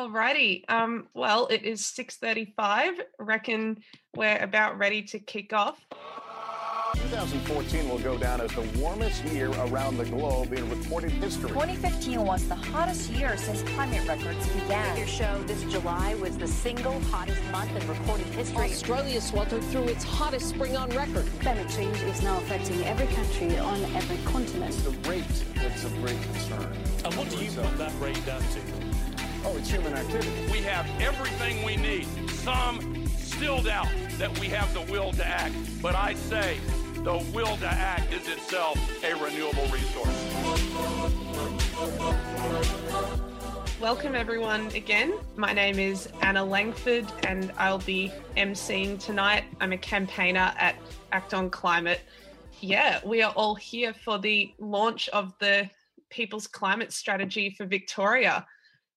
Alrighty. Um, well, it is 6.35. Reckon we're about ready to kick off. 2014 will go down as the warmest year around the globe in recorded history. 2015 was the hottest year since climate records began. Your show this July was the single hottest month in recorded history. Australia sweltered through its hottest spring on record. Climate change is now affecting every country on every continent. The rate that's of great concern. And what do you put that rate down to? Oh, it's human activity. We have everything we need. Some still doubt that we have the will to act. But I say the will to act is itself a renewable resource. Welcome, everyone, again. My name is Anna Langford, and I'll be emceeing tonight. I'm a campaigner at Act on Climate. Yeah, we are all here for the launch of the People's Climate Strategy for Victoria.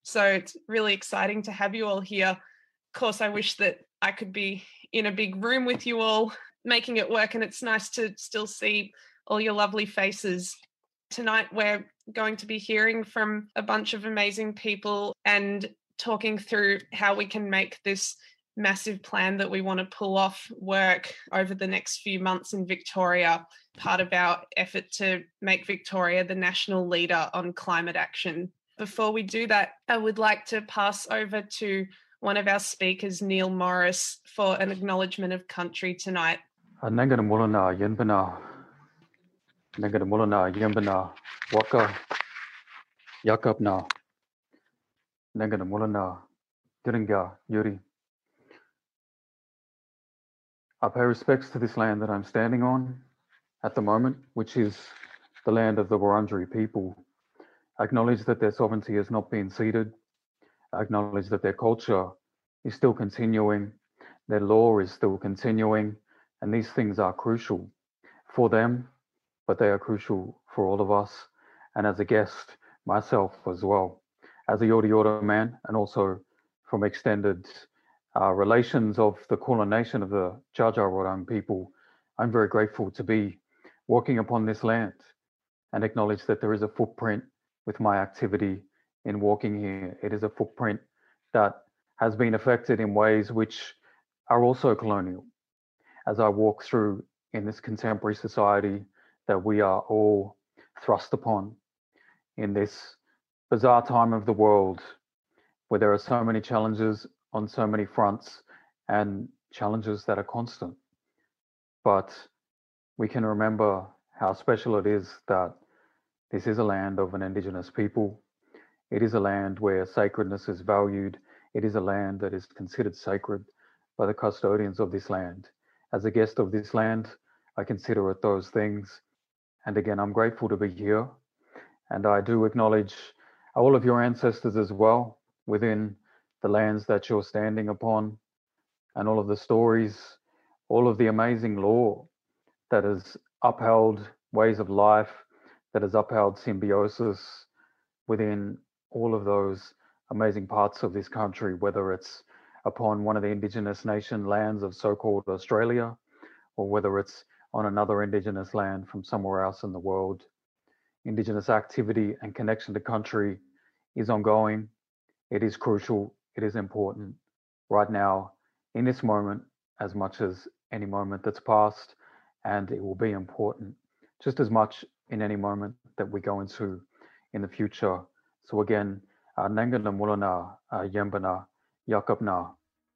So it's really exciting to have you all here. Of course, I wish that I could be in a big room with you all making it work, and it's nice to still see all your lovely faces. Tonight, we're going to be hearing from a bunch of amazing people and talking through how we can make this massive plan that we want to pull off work over the next few months in Victoria, part of our effort to make Victoria the national leader on climate action. Before we do that, I would like to pass over to one of our speakers, Neil Morris, for an acknowledgement of country tonight. I pay respects to this land that I'm standing on at the moment, which is the land of the Wurundjeri people. Acknowledge that their sovereignty has not been ceded. Acknowledge that their culture is still continuing, their law is still continuing, and these things are crucial for them, but they are crucial for all of us. And as a guest, myself as well, as a Yorta Yorta man, and also from extended uh, relations of the Kulin Nation of the Wurrung people, I'm very grateful to be walking upon this land and acknowledge that there is a footprint with my activity in walking here. It is a footprint that has been affected in ways which are also colonial. As I walk through in this contemporary society that we are all thrust upon in this bizarre time of the world where there are so many challenges on so many fronts and challenges that are constant. But we can remember how special it is that this is a land of an Indigenous people. It is a land where sacredness is valued. It is a land that is considered sacred by the custodians of this land. As a guest of this land, I consider it those things. And again, I'm grateful to be here. And I do acknowledge all of your ancestors as well within the lands that you're standing upon and all of the stories, all of the amazing law that has upheld ways of life, that has upheld symbiosis within all of those amazing parts of this country, whether it's upon one of the Indigenous nation lands of so called Australia, or whether it's on another Indigenous land from somewhere else in the world. Indigenous activity and connection to country is ongoing. It is crucial. It is important right now, in this moment, as much as any moment that's passed. And it will be important just as much in any moment that we go into in the future. So again, Nangana Mulana, Yembana, Yakabna,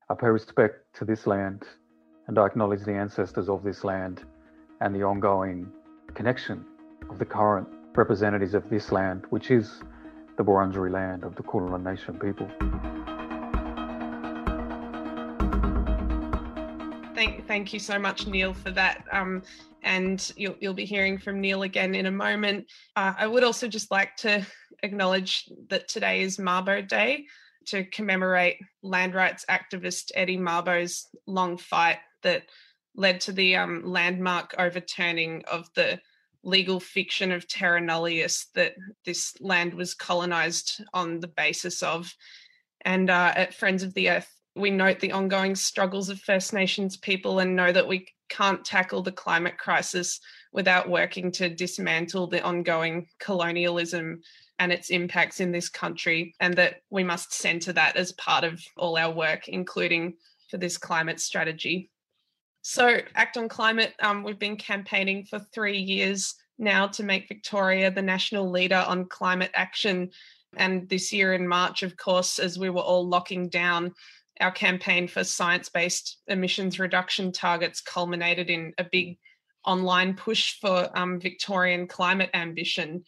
I pay respect to this land and I acknowledge the ancestors of this land and the ongoing connection of the current representatives of this land, which is the Wurundjeri land of the Kulin Nation people. Thank, thank you so much, Neil, for that. Um, and you'll, you'll be hearing from Neil again in a moment. Uh, I would also just like to acknowledge that today is Mabo Day to commemorate land rights activist Eddie Mabo's long fight that led to the um, landmark overturning of the legal fiction of terra nullius that this land was colonized on the basis of. And uh, at Friends of the Earth, we note the ongoing struggles of First Nations people and know that we can't tackle the climate crisis without working to dismantle the ongoing colonialism and its impacts in this country, and that we must centre that as part of all our work, including for this climate strategy. So, Act on Climate, um, we've been campaigning for three years now to make Victoria the national leader on climate action. And this year in March, of course, as we were all locking down, our campaign for science based emissions reduction targets culminated in a big online push for um, Victorian climate ambition.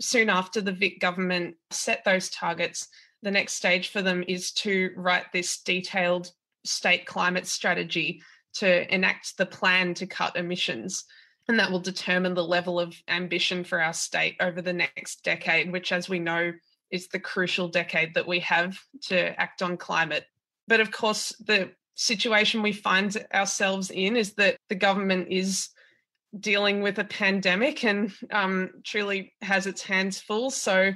Soon after the Vic government set those targets, the next stage for them is to write this detailed state climate strategy to enact the plan to cut emissions. And that will determine the level of ambition for our state over the next decade, which, as we know, is the crucial decade that we have to act on climate. But of course, the situation we find ourselves in is that the government is dealing with a pandemic and um, truly has its hands full. So,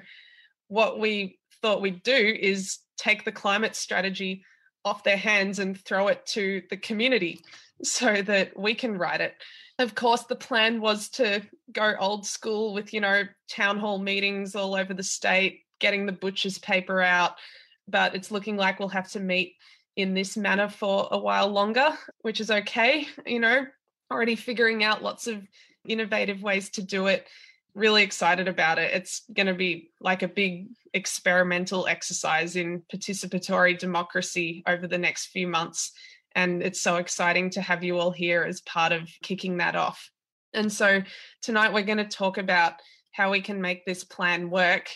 what we thought we'd do is take the climate strategy off their hands and throw it to the community so that we can write it. Of course, the plan was to go old school with, you know, town hall meetings all over the state, getting the butcher's paper out, but it's looking like we'll have to meet in this manner for a while longer, which is okay. You know, already figuring out lots of innovative ways to do it. Really excited about it. It's going to be like a big experimental exercise in participatory democracy over the next few months. And it's so exciting to have you all here as part of kicking that off. And so tonight we're going to talk about how we can make this plan work.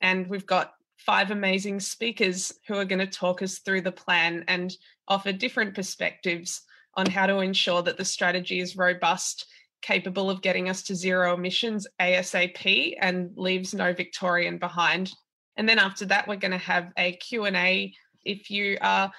And we've got five amazing speakers who are going to talk us through the plan and offer different perspectives on how to ensure that the strategy is robust, capable of getting us to zero emissions ASAP and leaves no Victorian behind. And then after that, we're going to have a Q&A. If you are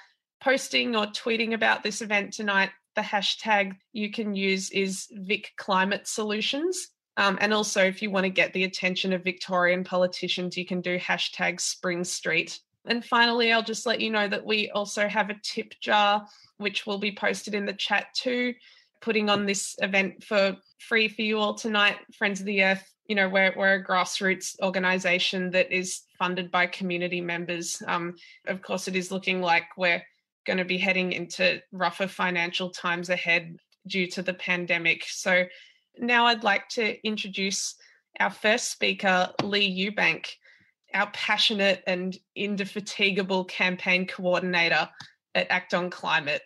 posting or tweeting about this event tonight, the hashtag you can use is Vic Climate Solutions. Um, and also, if you want to get the attention of Victorian politicians, you can do hashtag Spring Street. And finally, I'll just let you know that we also have a tip jar, which will be posted in the chat too, putting on this event for free for you all tonight. Friends of the Earth, you know, we're, we're a grassroots organization that is funded by community members. Um, of course, it is looking like we're going to be heading into rougher financial times ahead due to the pandemic. So now I'd like to introduce our first speaker, Leigh Ewbank our passionate and indefatigable campaign coordinator at Act on Climate.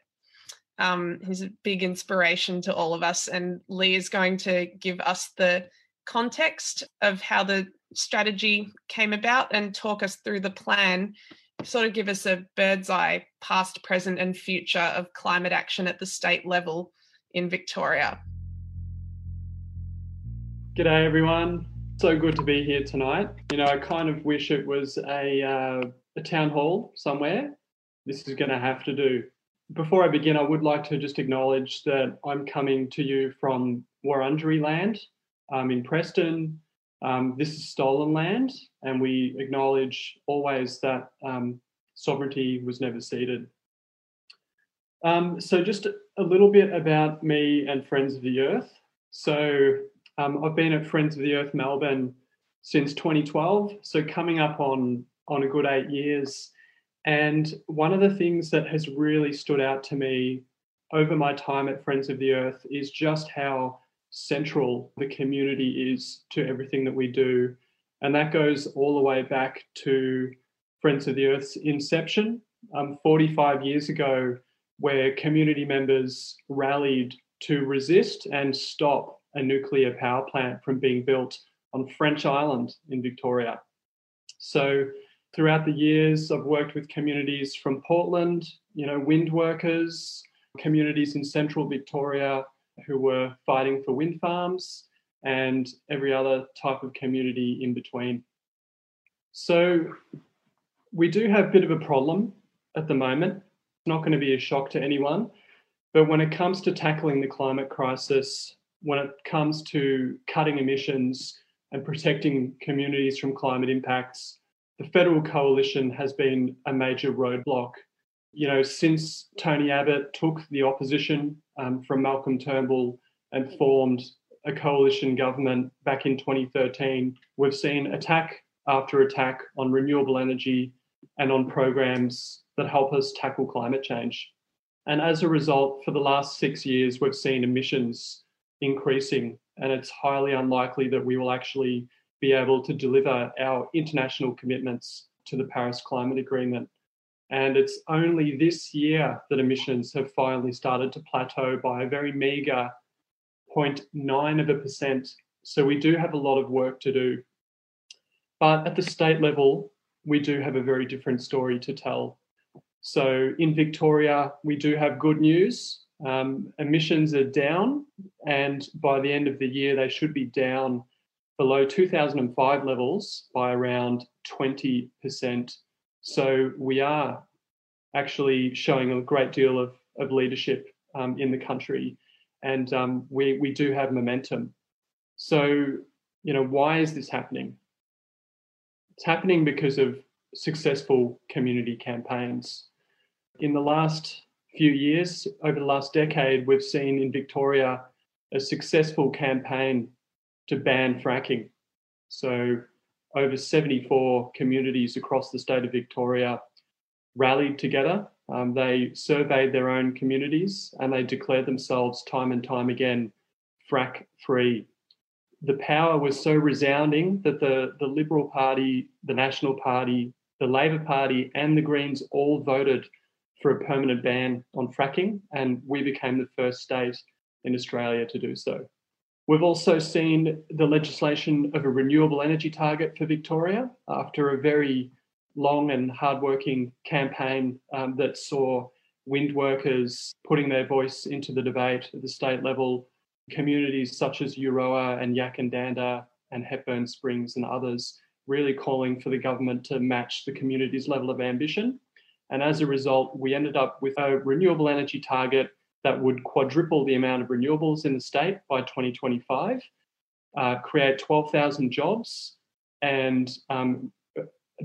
Um, he's a big inspiration to all of us, and Leigh is going to give us the context of how the strategy came about and talk us through the plan, sort of give us a bird's eye past, present, and future of climate action at the state level in Victoria. G'day, everyone so good to be here tonight. You know, I kind of wish it was a, uh, a town hall somewhere. This is going to have to do. Before I begin, I would like to just acknowledge that I'm coming to you from Wurundjeri land um, in Preston. Um, this is stolen land, and we acknowledge always that um, sovereignty was never ceded. Um, so, just a little bit about me and Friends of the Earth. So, um, I've been at Friends of the Earth Melbourne since 2012, so coming up on on a good eight years. And one of the things that has really stood out to me over my time at Friends of the Earth is just how central the community is to everything that we do. And that goes all the way back to Friends of the Earth's inception um, 45 years ago, where community members rallied to resist and stop a nuclear power plant from being built on French Island in Victoria. So throughout the years, I've worked with communities from Portland, you know, wind workers, communities in central Victoria who were fighting for wind farms, and every other type of community in between. So we do have a bit of a problem at the moment. It's not going to be a shock to anyone. But when it comes to tackling the climate crisis, when it comes to cutting emissions and protecting communities from climate impacts, the federal coalition has been a major roadblock. You know, since Tony Abbott took the opposition um, from Malcolm Turnbull and formed a coalition government back in 2013, we've seen attack after attack on renewable energy and on programs that help us tackle climate change. And as a result, for the last six years, we've seen emissions increasing, and it's highly unlikely that we will actually be able to deliver our international commitments to the Paris Climate Agreement. And it's only this year that emissions have finally started to plateau by a very meagre 0.9 of a percent. So we do have a lot of work to do. But at the state level, we do have a very different story to tell. So in Victoria, we do have good news. Um, emissions are down, and by the end of the year, they should be down below 2005 levels by around 20%. So we are actually showing a great deal of, of leadership um, in the country, and um, we, we do have momentum. So, you know, why is this happening? It's happening because of successful community campaigns. In the last few years, over the last decade, we've seen in Victoria a successful campaign to ban fracking. So, over 74 communities across the state of Victoria rallied together. Um, they surveyed their own communities and they declared themselves time and time again frack free. The power was so resounding that the, the Liberal Party, the National Party, the Labor Party, and the Greens all voted for a permanent ban on fracking, and we became the first state in Australia to do so. We've also seen the legislation of a renewable energy target for Victoria after a very long and hardworking campaign um, that saw wind workers putting their voice into the debate at the state level. Communities such as Euroa and Yackandandah and Hepburn Springs and others really calling for the government to match the community's level of ambition. And as a result, we ended up with a renewable energy target that would quadruple the amount of renewables in the state by 2025, uh, create 12,000 jobs, and um,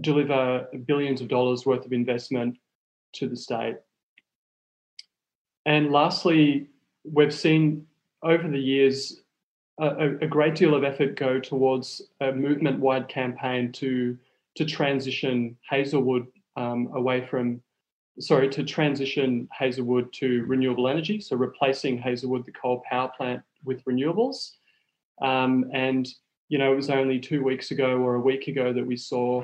deliver billions of dollars worth of investment to the state. And lastly, we've seen over the years a, a great deal of effort go towards a movement wide campaign to, to transition Hazelwood um, away from sorry, to transition Hazelwood to renewable energy, so replacing Hazelwood, the coal power plant, with renewables. Um, and you know, it was only two weeks ago or a week ago that we saw,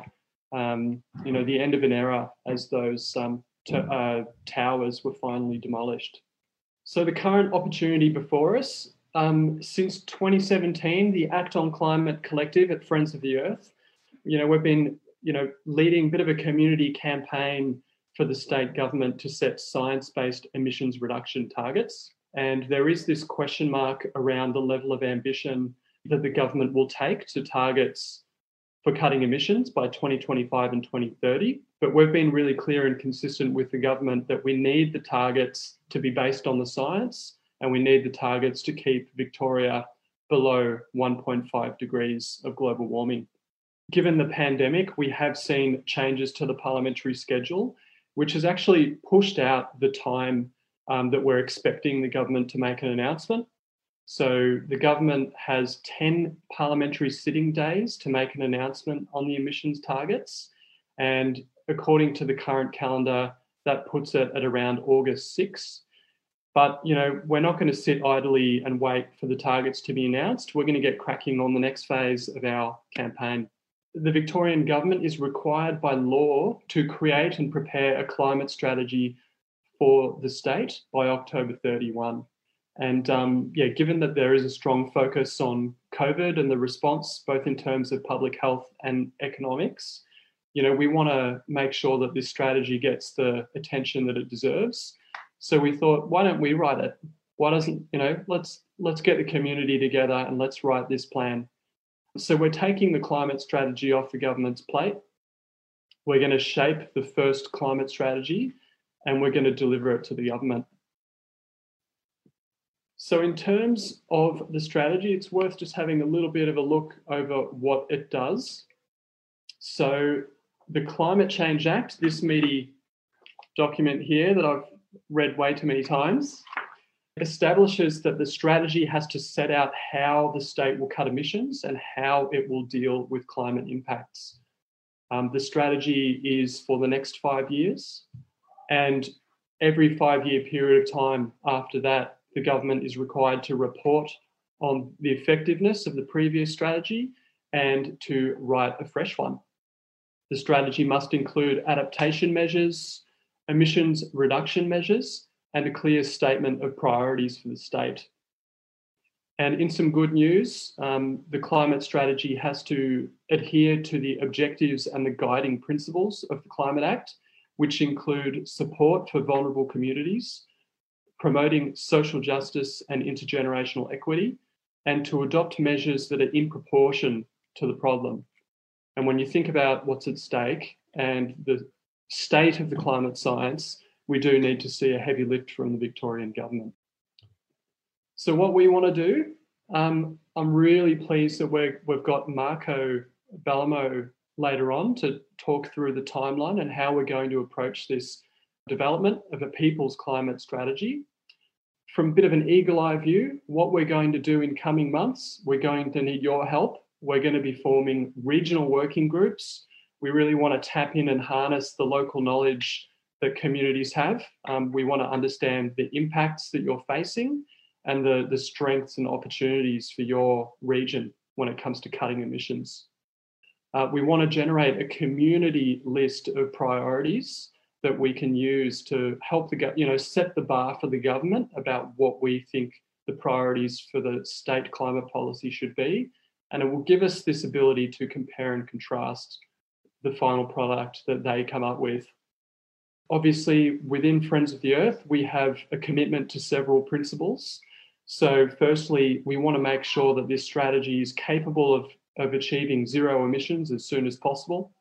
um, you know, the end of an era as those um, t- uh, towers were finally demolished. So the current opportunity before us, um, since 2017, the Act on Climate Collective at Friends of the Earth, you know, we've been, you know, leading a bit of a community campaign for the state government to set science based emissions reduction targets. And there is this question mark around the level of ambition that the government will take to targets for cutting emissions by 2025 and 2030. But we've been really clear and consistent with the government that we need the targets to be based on the science and we need the targets to keep Victoria below 1.5 degrees of global warming. Given the pandemic, we have seen changes to the parliamentary schedule which has actually pushed out the time um, that we're expecting the government to make an announcement. So the government has 10 parliamentary sitting days to make an announcement on the emissions targets. And according to the current calendar, that puts it at around August 6. But you know, we're not going to sit idly and wait for the targets to be announced. We're going to get cracking on the next phase of our campaign the Victorian government is required by law to create and prepare a climate strategy for the state by October 31. And um, yeah, given that there is a strong focus on COVID and the response, both in terms of public health and economics, you know, we want to make sure that this strategy gets the attention that it deserves. So we thought, why don't we write it? Why doesn't you know? Let's let's get the community together and let's write this plan. So we're taking the climate strategy off the government's plate. We're going to shape the first climate strategy and we're going to deliver it to the government. So, in terms of the strategy, it's worth just having a little bit of a look over what it does. So, the Climate Change Act, this meaty document here that I've read way too many times, establishes that the strategy has to set out how the state will cut emissions and how it will deal with climate impacts. Um, the strategy is for the next five years, and every five year period of time after that, the government is required to report on the effectiveness of the previous strategy and to write a fresh one. The strategy must include adaptation measures, emissions reduction measures, and a clear statement of priorities for the state. And in some good news, um, the climate strategy has to adhere to the objectives and the guiding principles of the Climate Act, which include support for vulnerable communities, promoting social justice and intergenerational equity, and to adopt measures that are in proportion to the problem. And when you think about what's at stake and the state of the climate science, we do need to see a heavy lift from the Victorian government. So, what we want to do, um, I'm really pleased that we have got Marco Bellamo later on to talk through the timeline and how we're going to approach this development of a people's climate strategy. From a bit of an eagle eye view, what we're going to do in coming months, we're going to need your help. We're going to be forming regional working groups. We really want to tap in and harness the local knowledge that communities have. Um, we want to understand the impacts that you're facing and the, the strengths and opportunities for your region when it comes to cutting emissions. Uh, we want to generate a community list of priorities that we can use to help the you know set the bar for the government about what we think the priorities for the state climate policy should be and it will give us this ability to compare and contrast the final product that they come up with obviously within friends of the earth we have a commitment to several principles so firstly we want to make sure that this strategy is capable of, of achieving zero emissions as soon as possible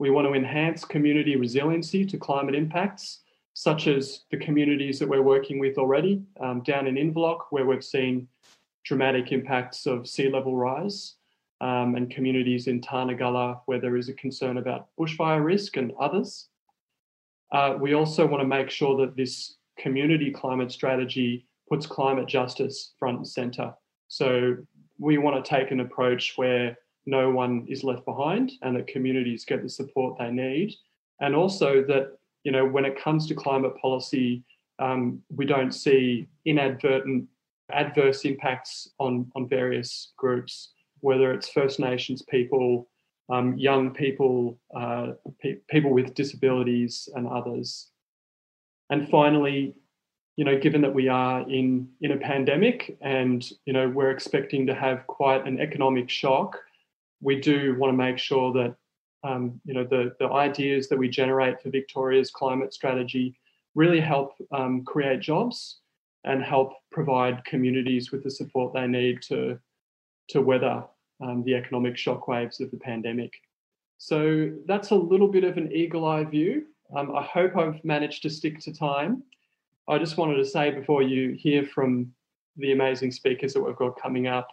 we want to enhance community resiliency to climate impacts, such as the communities that we're working with already um, down in Inverloch, where we've seen dramatic impacts of sea level rise, um, and communities in Tarnagulla, where there is a concern about bushfire risk and others. Uh, we also want to make sure that this community climate strategy puts climate justice front and centre. So we want to take an approach where no one is left behind and that communities get the support they need. And also that, you know, when it comes to climate policy, um, we don't see inadvertent adverse impacts on, on various groups, whether it's First Nations people, um, young people, uh, pe- people with disabilities, and others. And finally, you know, given that we are in in a pandemic and you know we're expecting to have quite an economic shock, we do want to make sure that um, you know the, the ideas that we generate for Victoria's climate strategy really help um, create jobs and help provide communities with the support they need to to weather um, the economic shockwaves of the pandemic. So that's a little bit of an eagle eye view. Um, I hope I've managed to stick to time. I just wanted to say before you hear from the amazing speakers that we've got coming up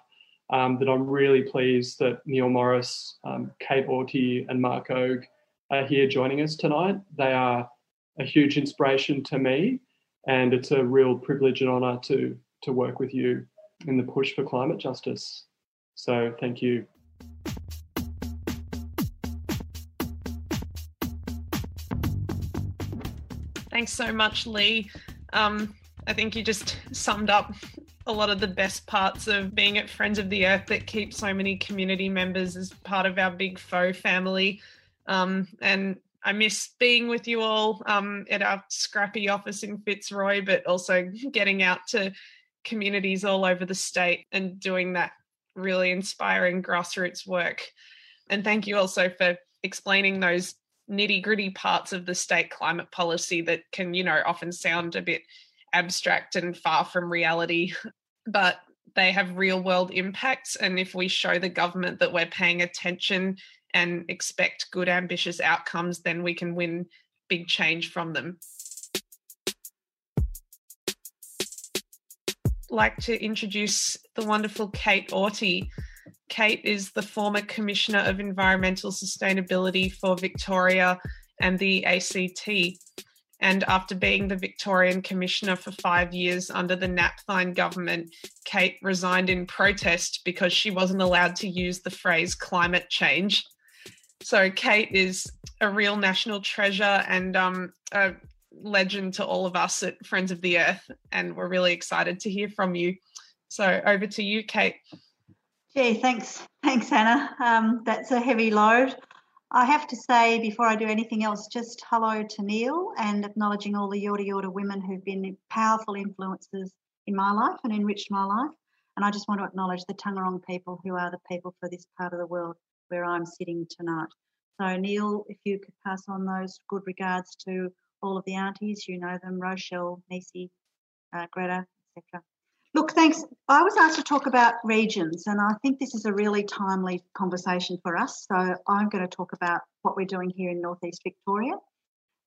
um, that I'm really pleased that Neil Morris, um, Kate Auty, and Mark Ogge are here joining us tonight. They are a huge inspiration to me, and it's a real privilege and honour to to work with you in the push for climate justice. So, thank you. Thanks so much, Leigh. Um, I think you just summed up a lot of the best parts of being at Friends of the Earth that keep so many community members as part of our big Foe family. Um, and I miss being with you all um, at our scrappy office in Fitzroy, but also getting out to communities all over the state and doing that really inspiring grassroots work. And thank you also for explaining those nitty gritty parts of the state climate policy that can, you know, often sound a bit abstract and far from reality, but they have real world impacts. And if we show the government that we're paying attention and expect good, ambitious outcomes, then we can win big change from them. Like to introduce the wonderful Kate Auty. Kate is the former Commissioner of Environmental Sustainability for Victoria and the ACT. And after being the Victorian Commissioner for five years under the Napthine government, Kate resigned in protest because she wasn't allowed to use the phrase climate change. So Kate is a real national treasure and um, a legend to all of us at Friends of the Earth, and we're really excited to hear from you. So over to you, Kate. Gee, thanks, thanks, Anna. Um, that's a heavy load. I have to say, before I do anything else, just hello to Neil and acknowledging all the Yorta Yorta women who've been powerful influences in my life and enriched my life. And I just want to acknowledge the Taungurung people who are the people for this part of the world where I'm sitting tonight. So, Neil, if you could pass on those good regards to all of the aunties, you know them Rochelle, Nisi, uh, Greta, etc. Look, thanks. I was asked to talk about regions, and I think this is a really timely conversation for us. So, I'm going to talk about what we're doing here in Northeast Victoria.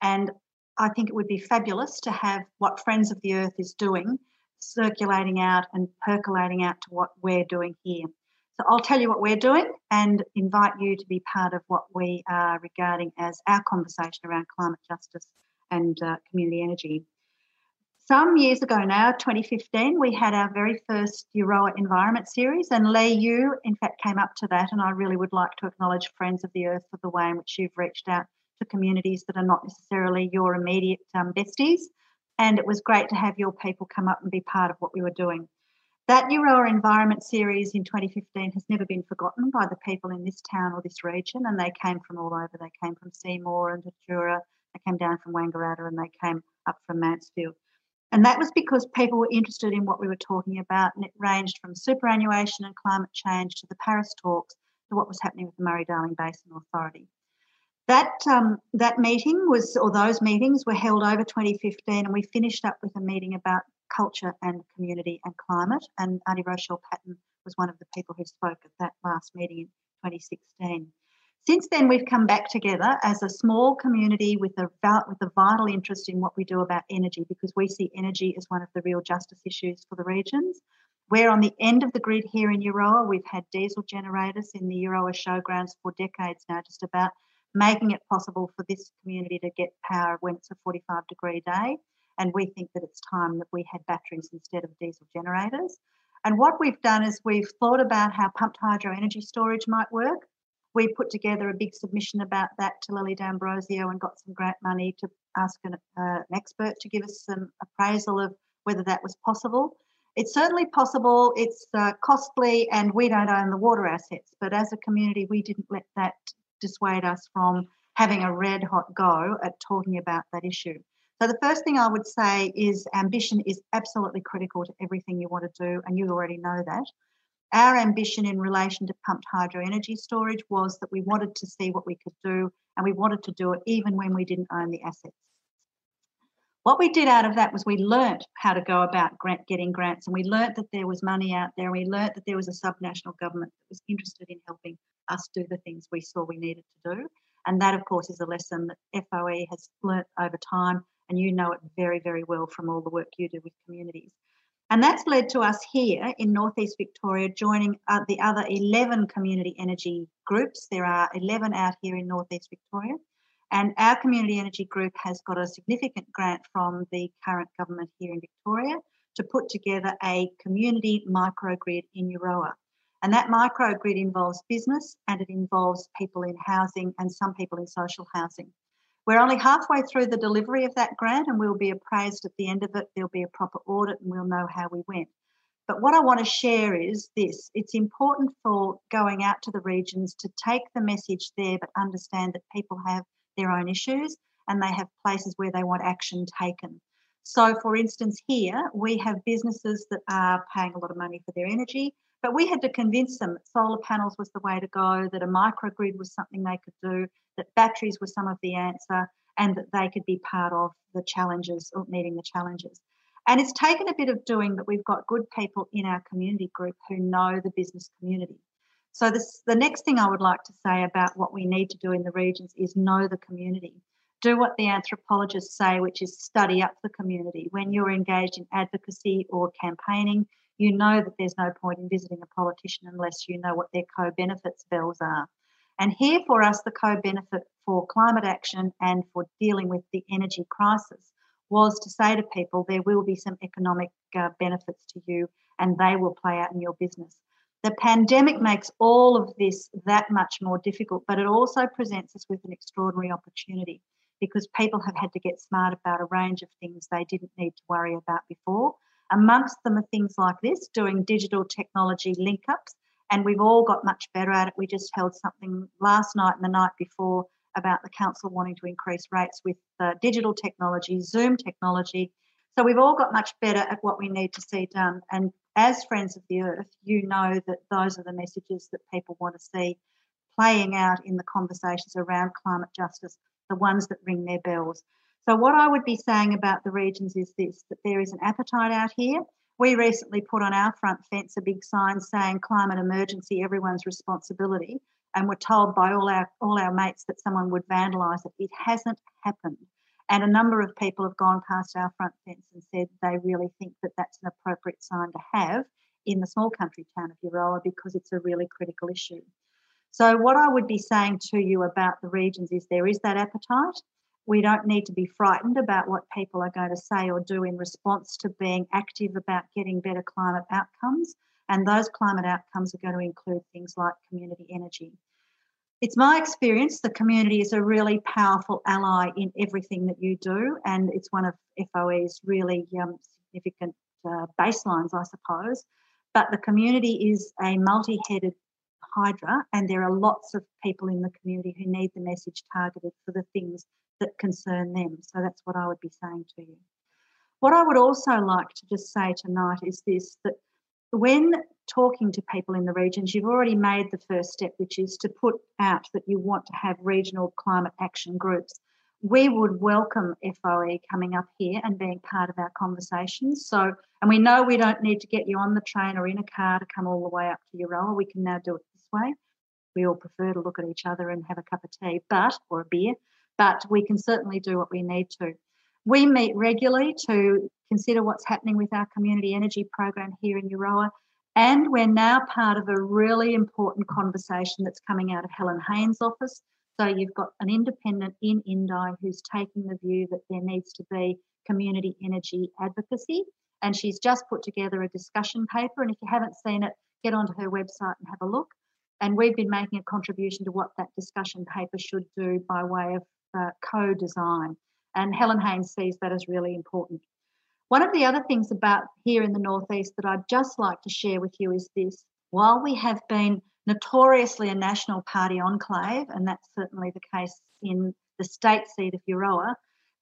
And I think it would be fabulous to have what Friends of the Earth is doing circulating out and percolating out to what we're doing here. So I'll tell you what we're doing and invite you to be part of what we are regarding as our conversation around climate justice and uh, community energy. Some years ago now, 2015, we had our very first Euroa Environment Series, and Leigh, you in fact came up to that, and I really would like to acknowledge Friends of the Earth for the way in which you've reached out to communities that are not necessarily your immediate um, besties, and it was great to have your people come up and be part of what we were doing. That Euroa Environment Series in 2015 has never been forgotten by the people in this town or this region, and they came from all over. They came from Seymour and Tatura, they came down from Wangaratta, and they came up from Mansfield. And that was because people were interested in what we were talking about, and it ranged from superannuation and climate change to the Paris talks to what was happening with the Murray Darling Basin Authority. That um, that meeting was, or those meetings were held over 2015, and we finished up with a meeting about culture and community and climate. And Auntie Rochelle Patton was one of the people who spoke at that last meeting in 2016. Since then, we've come back together as a small community with a with a vital interest in what we do about energy, because we see energy as one of the real justice issues for the regions. We're on the end of the grid here in Euroa. We've had diesel generators in the Euroa showgrounds for decades now, just about making it possible for this community to get power when it's a 45 degree day. And we think that it's time that we had batteries instead of diesel generators. And what we've done is we've thought about how pumped hydro energy storage might work. We put together a big submission about that to Lily D'Ambrosio and got some grant money to ask an, uh, an expert to give us some appraisal of whether that was possible. It's certainly possible, it's uh, costly, and we don't own the water assets. But as a community, we didn't let that dissuade us from having a red hot go at talking about that issue. So, the first thing I would say is ambition is absolutely critical to everything you want to do, and you already know that. Our ambition in relation to pumped hydro energy storage was that we wanted to see what we could do, and we wanted to do it even when we didn't own the assets. What we did out of that was we learnt how to go about grant, getting grants, and we learnt that there was money out there, and we learnt that there was a subnational government that was interested in helping us do the things we saw we needed to do. And that, of course, is a lesson that FOE has learnt over time, and you know it very, very well from all the work you do with communities. And that's led to us here in Northeast Victoria joining uh, the other 11 community energy groups. There are 11 out here in Northeast Victoria. And our community energy group has got a significant grant from the current government here in Victoria to put together a community microgrid in Euroa. And that microgrid involves business and it involves people in housing and some people in social housing. We're only halfway through the delivery of that grant and we'll be appraised at the end of it. There'll be a proper audit and we'll know how we went. But what I want to share is this it's important for going out to the regions to take the message there, but understand that people have their own issues and they have places where they want action taken. So, for instance, here we have businesses that are paying a lot of money for their energy. But we had to convince them that solar panels was the way to go, that a microgrid was something they could do, that batteries were some of the answer, and that they could be part of the challenges or meeting the challenges. And it's taken a bit of doing, but we've got good people in our community group who know the business community. So this, the next thing I would like to say about what we need to do in the regions is know the community. Do what the anthropologists say, which is study up the community. When you're engaged in advocacy or campaigning, you know that there's no point in visiting a politician unless you know what their co benefits bills are. And here for us, the co benefit for climate action and for dealing with the energy crisis was to say to people there will be some economic uh, benefits to you and they will play out in your business. The pandemic makes all of this that much more difficult, but it also presents us with an extraordinary opportunity because people have had to get smart about a range of things they didn't need to worry about before. Amongst them are things like this doing digital technology link ups, and we've all got much better at it. We just held something last night and the night before about the council wanting to increase rates with uh, digital technology, Zoom technology. So we've all got much better at what we need to see done. And as Friends of the Earth, you know that those are the messages that people want to see playing out in the conversations around climate justice, the ones that ring their bells. So, what I would be saying about the regions is this that there is an appetite out here. We recently put on our front fence a big sign saying climate emergency, everyone's responsibility. And we're told by all our all our mates that someone would vandalise it. It hasn't happened. And a number of people have gone past our front fence and said they really think that that's an appropriate sign to have in the small country town of Euroa because it's a really critical issue. So, what I would be saying to you about the regions is there is that appetite. We don't need to be frightened about what people are going to say or do in response to being active about getting better climate outcomes. And those climate outcomes are going to include things like community energy. It's my experience the community is a really powerful ally in everything that you do, and it's one of FOE's really um, significant uh, baselines, I suppose. But the community is a multi headed hydra, and there are lots of people in the community who need the message targeted for the things that concern them. So that's what I would be saying to you. What I would also like to just say tonight is this that when talking to people in the regions, you've already made the first step, which is to put out that you want to have regional climate action groups. We would welcome FOE coming up here and being part of our conversations. So, and we know we don't need to get you on the train or in a car to come all the way up to Euroa. We can now do it this way. We all prefer to look at each other and have a cup of tea, but or a beer, but we can certainly do what we need to. We meet regularly to consider what's happening with our community energy program here in Euroa and we're now part of a really important conversation that's coming out of Helen Haines' office. So you've got an independent in Indi who's taking the view that there needs to be community energy advocacy. And she's just put together a discussion paper. And if you haven't seen it, get onto her website and have a look. And we've been making a contribution to what that discussion paper should do by way of uh, co design. And Helen Haines sees that as really important. One of the other things about here in the Northeast that I'd just like to share with you is this. While we have been notoriously a National Party enclave, and that's certainly the case in the state seat of Euroa,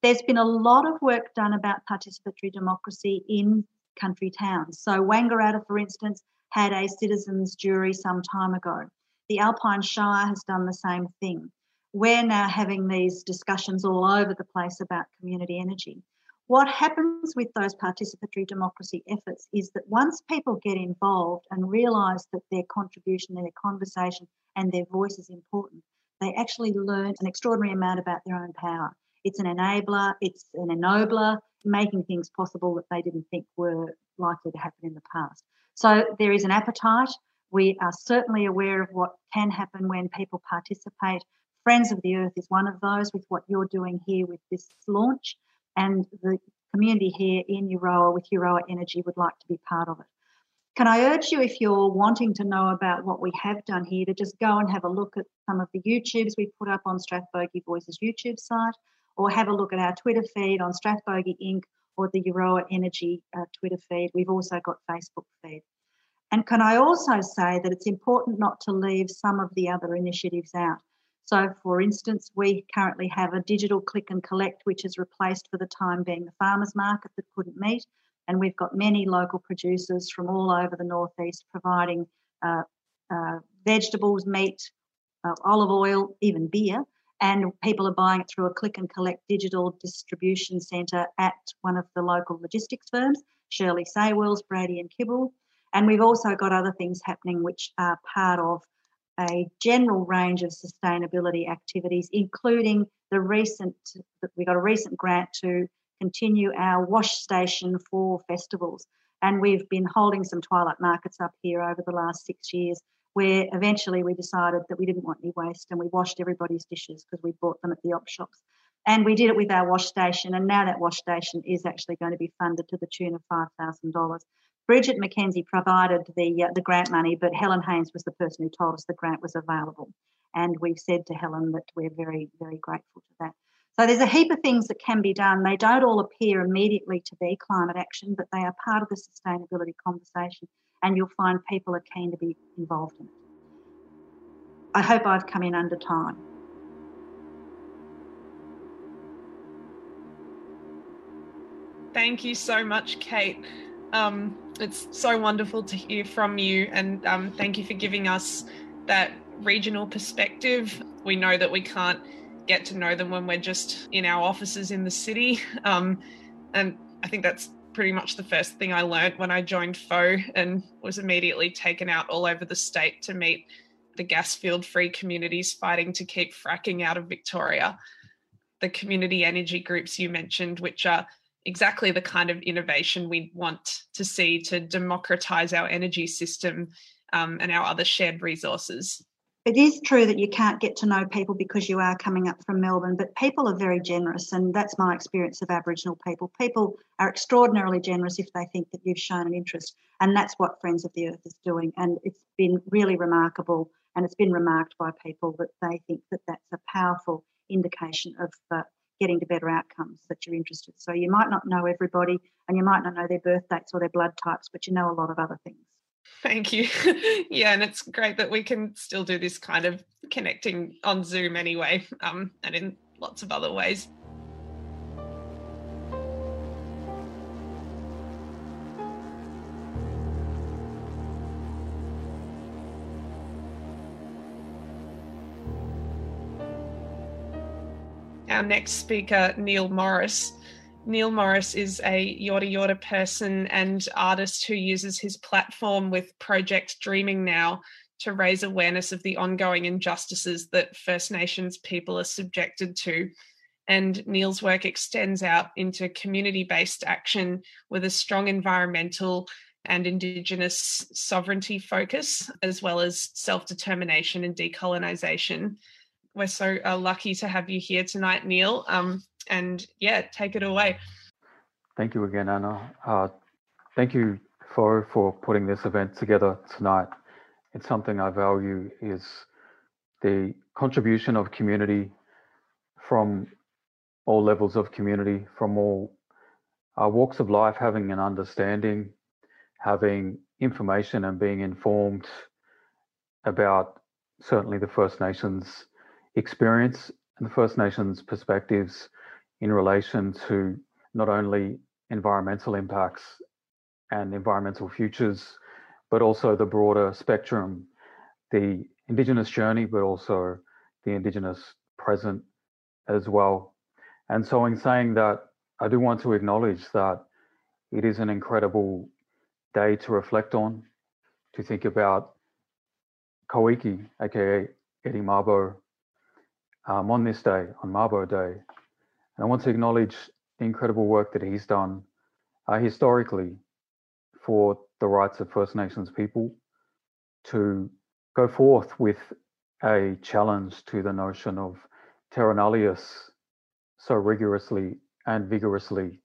there's been a lot of work done about participatory democracy in country towns. So Wangaratta, for instance, had a citizens jury some time ago. The Alpine Shire has done the same thing. We're now uh, having these discussions all over the place about community energy. What happens with those participatory democracy efforts is that once people get involved and realise that their contribution, their conversation, and their voice is important, they actually learn an extraordinary amount about their own power. It's an enabler, it's an ennobler, making things possible that they didn't think were likely to happen in the past. So there is an appetite. We are certainly aware of what can happen when people participate. Friends of the Earth is one of those with what you're doing here with this launch and the community here in Euroa with Euroa Energy would like to be part of it. Can I urge you, if you're wanting to know about what we have done here, to just go and have a look at some of the YouTubes we put up on Strathbogie Voices YouTube site, or have a look at our Twitter feed on Strathbogie Inc. or the Euroa Energy uh, Twitter feed. We've also got Facebook feed. And can I also say that it's important not to leave some of the other initiatives out. So, for instance, we currently have a digital click and collect, which has replaced for the time being the farmers market that couldn't meet. And we've got many local producers from all over the northeast providing uh, uh, vegetables, meat, uh, olive oil, even beer. And people are buying it through a click and collect digital distribution centre at one of the local logistics firms, Shirley Saywells, Brady and Kibble. And we've also got other things happening which are part of a general range of sustainability activities, including the recent, we got a recent grant to continue our wash station for festivals. And we've been holding some twilight markets up here over the last six years, where eventually we decided that we didn't want any waste and we washed everybody's dishes because we bought them at the op shops. And we did it with our wash station, and now that wash station is actually going to be funded to the tune of $5,000. Bridget McKenzie provided the uh, the grant money, but Helen Haines was the person who told us the grant was available, and we've said to Helen that we're very very grateful to that. So there's a heap of things that can be done. They don't all appear immediately to be climate action, but they are part of the sustainability conversation, and you'll find people are keen to be involved in it. I hope I've come in under time. Thank you so much, Kate. Um, it's so wonderful to hear from you, and um, thank you for giving us that regional perspective. We know that we can't get to know them when we're just in our offices in the city. Um, and I think that's pretty much the first thing I learned when I joined FoE and was immediately taken out all over the state to meet the gas field free communities fighting to keep fracking out of Victoria. The community energy groups you mentioned, which are exactly the kind of innovation we want to see to democratize our energy system um, and our other shared resources it is true that you can't get to know people because you are coming up from Melbourne, but people are very generous, and that's my experience of Aboriginal people. People are extraordinarily generous if they think that you've shown an interest, and that's what Friends of the Earth is doing. And it's been really remarkable, and it's been remarked by people that they think that that's a powerful indication of uh, getting to better outcomes that you're interested. So you might not know everybody, and you might not know their birth dates or their blood types, but you know a lot of other things. Thank you. yeah, and it's great that we can still do this kind of connecting on Zoom anyway, um, and in lots of other ways. Our next speaker, Neil Morris, Neil Morris is a Yorta Yorta person and artist who uses his platform with Project Dreaming Now to raise awareness of the ongoing injustices that First Nations people are subjected to. And Neil's work extends out into community based action with a strong environmental and Indigenous sovereignty focus, as well as self determination and decolonisation. We're so uh, lucky to have you here tonight, Neil. Um, and yeah, take it away. Thank you again, Anna. Uh, thank you for for putting this event together tonight. It's something I value is the contribution of community from all levels of community, from all uh, walks of life, having an understanding, having information, and being informed about certainly the First Nations experience and the First Nations perspectives in relation to not only environmental impacts and environmental futures, but also the broader spectrum, the Indigenous journey, but also the Indigenous present as well. And so, in saying that, I do want to acknowledge that it is an incredible day to reflect on, to think about Koiki, aka Eddie Mabo, um, on this day, on Mabo Day, and I want to acknowledge the incredible work that he's done uh, historically for the rights of First Nations people to go forth with a challenge to the notion of terra nullius so rigorously and vigorously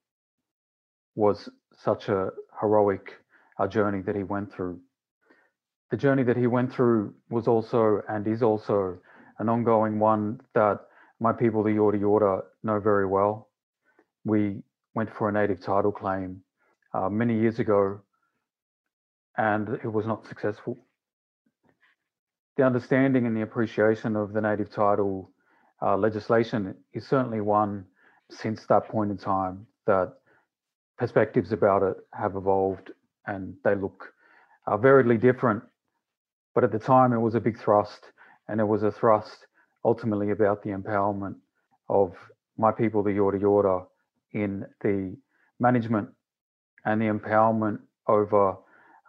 was such a heroic uh, journey that he went through. The journey that he went through was also and is also an ongoing one that my people, the Yorta Yorta, know very well. We went for a native title claim uh, many years ago and it was not successful. The understanding and the appreciation of the native title uh, legislation is certainly one since that point in time that perspectives about it have evolved and they look uh, different. But at the time, it was a big thrust, and it was a thrust ultimately about the empowerment of my people, the Yorta Yorta, in the management and the empowerment over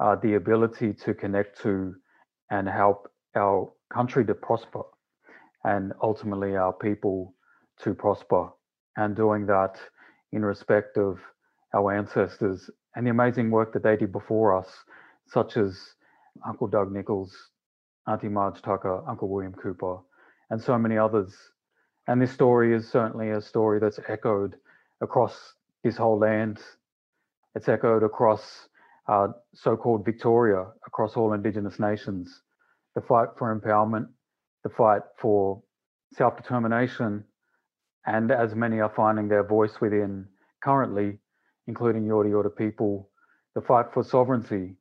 uh, the ability to connect to and help our country to prosper and ultimately our people to prosper. And doing that in respect of our ancestors and the amazing work that they did before us, such as Uncle Doug Nicholls, Auntie Marge Tucker, Uncle William Cooper, and so many others. And this story is certainly a story that's echoed across this whole land. It's echoed across uh, so-called Victoria across all Indigenous nations, the fight for empowerment, the fight for self-determination, and as many are finding their voice within currently, including Yorta Yorta people, the fight for sovereignty,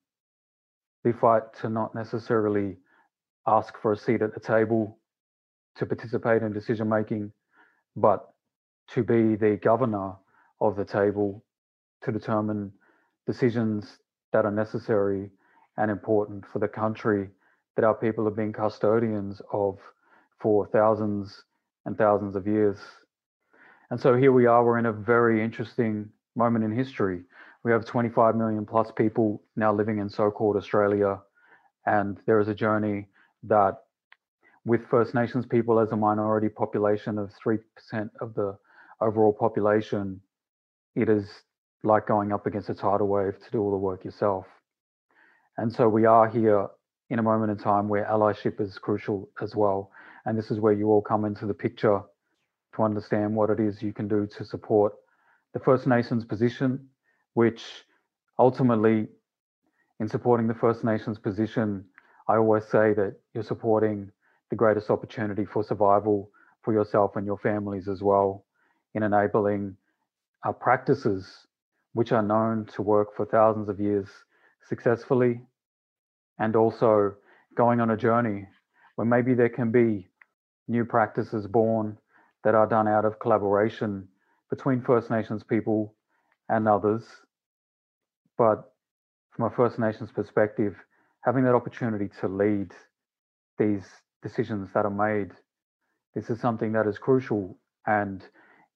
the fight to not necessarily ask for a seat at the table to participate in decision making, but to be the governor of the table to determine decisions that are necessary and important for the country that our people have been custodians of for thousands and thousands of years. And so here we are, we're in a very interesting moment in history. We have 25 million plus people now living in so called Australia. And there is a journey that, with First Nations people as a minority population of 3% of the overall population, it is like going up against a tidal wave to do all the work yourself. And so we are here in a moment in time where allyship is crucial as well. And this is where you all come into the picture to understand what it is you can do to support the First Nations position, which ultimately, in supporting the First Nations position, I always say that you're supporting the greatest opportunity for survival for yourself and your families as well, in enabling uh, practices which are known to work for thousands of years successfully, and also going on a journey where maybe there can be new practices born that are done out of collaboration between First Nations people and others. But from a First Nations perspective, having that opportunity to lead these decisions that are made, this is something that is crucial. And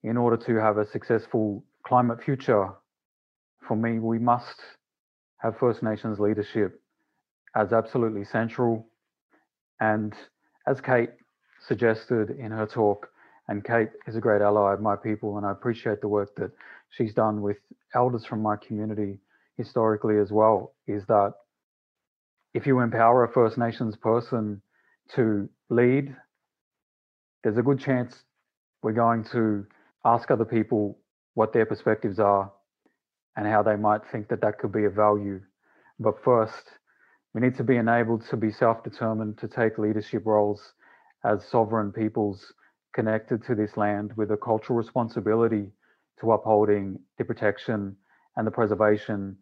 in order to have a successful climate future, for me, we must have First Nations leadership as absolutely central. And as Kate suggested in her talk, and Kate is a great ally of my people, and I appreciate the work that she's done with elders from my community historically as well. Is that if you empower a First Nations person to lead, there's a good chance we're going to ask other people what their perspectives are and how they might think that that could be of value. But first, we need to be enabled to be self determined to take leadership roles as sovereign peoples connected to this land with a cultural responsibility to upholding the protection and the preservation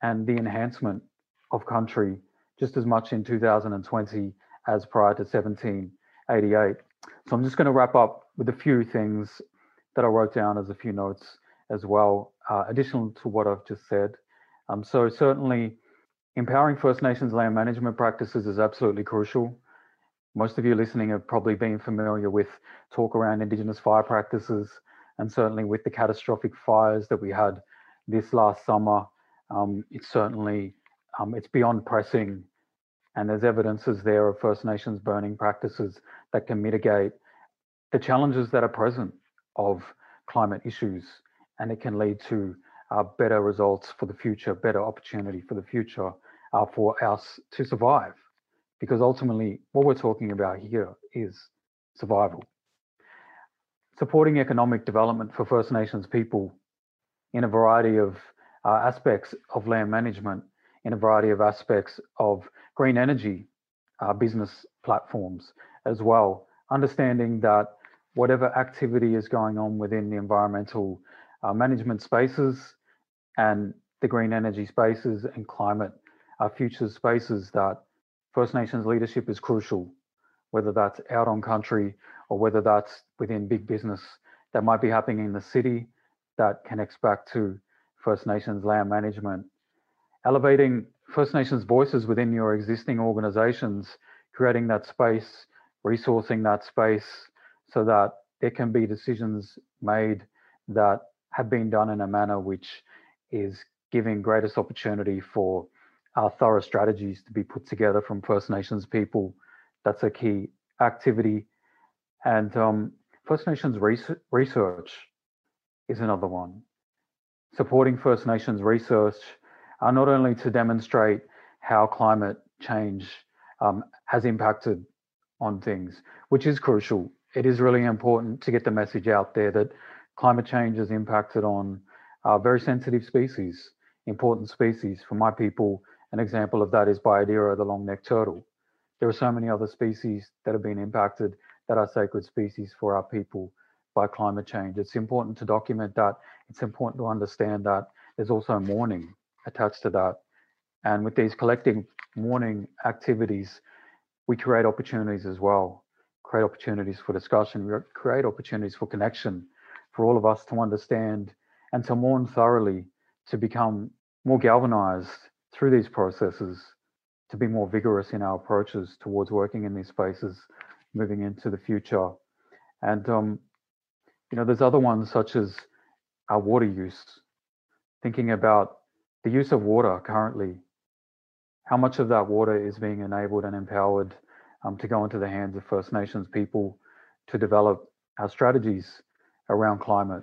and the enhancement of country just as much in 2020 as prior to 1788. So I'm just going to wrap up with a few things that I wrote down as a few notes as well, uh, additional to what I've just said. Um, so certainly empowering First Nations land management practices is absolutely crucial. Most of you listening have probably been familiar with talk around Indigenous fire practices and certainly with the catastrophic fires that we had this last summer. Um, it's certainly, um, it's beyond pressing and there's evidences there of First Nations burning practices that can mitigate the challenges that are present of climate issues and it can lead to uh, better results for the future, better opportunity for the future uh, for us to survive because ultimately what we're talking about here is survival. Supporting economic development for First Nations people in a variety of uh, aspects of land management, in a variety of aspects of green energy uh, business platforms as well. Understanding that whatever activity is going on within the environmental uh, management spaces and the green energy spaces and climate uh, future spaces that First Nations leadership is crucial, whether that's out on country or whether that's within big business that might be happening in the city that connects back to First Nations land management. Elevating First Nations voices within your existing organizations, creating that space, resourcing that space so that there can be decisions made that have been done in a manner which is giving greatest opportunity for our thorough strategies to be put together from First Nations people. That's a key activity. And um, First Nations research is another one. Supporting First Nations research are not only to demonstrate how climate change um, has impacted on things, which is crucial. It is really important to get the message out there that climate change has impacted on uh, very sensitive species important species. For my people, an example of that is Bayadera, the long-necked turtle. There are so many other species that have been impacted that are sacred species for our people by climate change. It's important to document that. It's important to understand that there's also mourning attached to that. And with these collective mourning activities, we create opportunities as well, create opportunities for discussion, create opportunities for connection, for all of us to understand and to mourn thoroughly, to become more galvanized through these processes, to be more vigorous in our approaches towards working in these spaces, moving into the future. And, um, you know, there's other ones such as our water use, thinking about the use of water currently how much of that water is being enabled and empowered um, to go into the hands of First Nations people to develop our strategies around climate,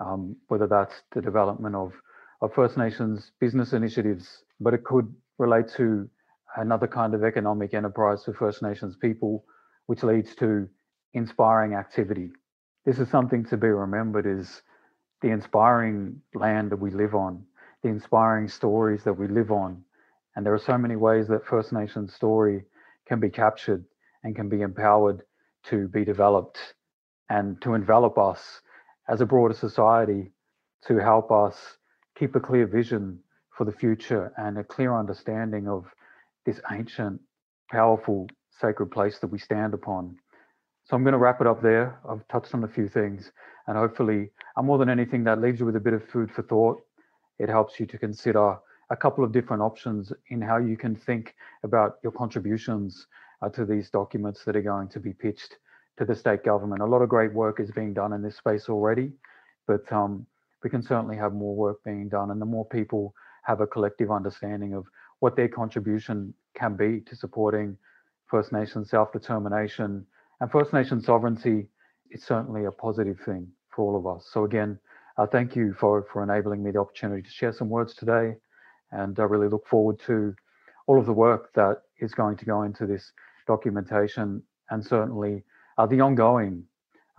um, whether that's the development of, of First Nations business initiatives, but it could relate to another kind of economic enterprise for First Nations people, which leads to inspiring activity. This is something to be remembered is the inspiring land that we live on, the inspiring stories that we live on, and there are so many ways that First Nations story can be captured and can be empowered to be developed and to envelop us as a broader society to help us keep a clear vision for the future and a clear understanding of this ancient, powerful, sacred place that we stand upon. So I'm going to wrap it up there. I've touched on a few things, and hopefully, uh, more than anything, that leaves you with a bit of food for thought. It helps you to consider a couple of different options in how you can think about your contributions uh, to these documents that are going to be pitched to the state government. A lot of great work is being done in this space already, but um, we can certainly have more work being done. And the more people have a collective understanding of what their contribution can be to supporting First Nations self determination and First Nation sovereignty, it's certainly a positive thing for all of us. So, again, uh, thank you for, for enabling me the opportunity to share some words today and I really look forward to all of the work that is going to go into this documentation and certainly uh, the ongoing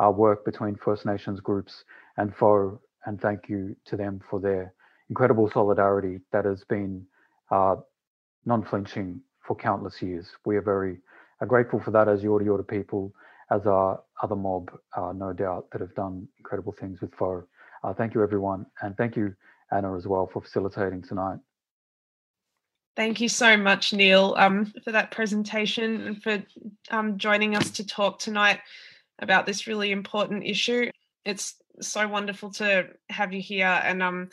uh, work between First Nations groups and for and thank you to them for their incredible solidarity that has been uh, non-flinching for countless years. We are very uh, grateful for that as Yorta Yorta people, as our other mob, uh, no doubt, that have done incredible things with FoE. Uh, thank you, everyone, and thank you, Anna, as well, for facilitating tonight. Thank you so much, Neil, um, for that presentation and for um, joining us to talk tonight about this really important issue. It's so wonderful to have you here and, um,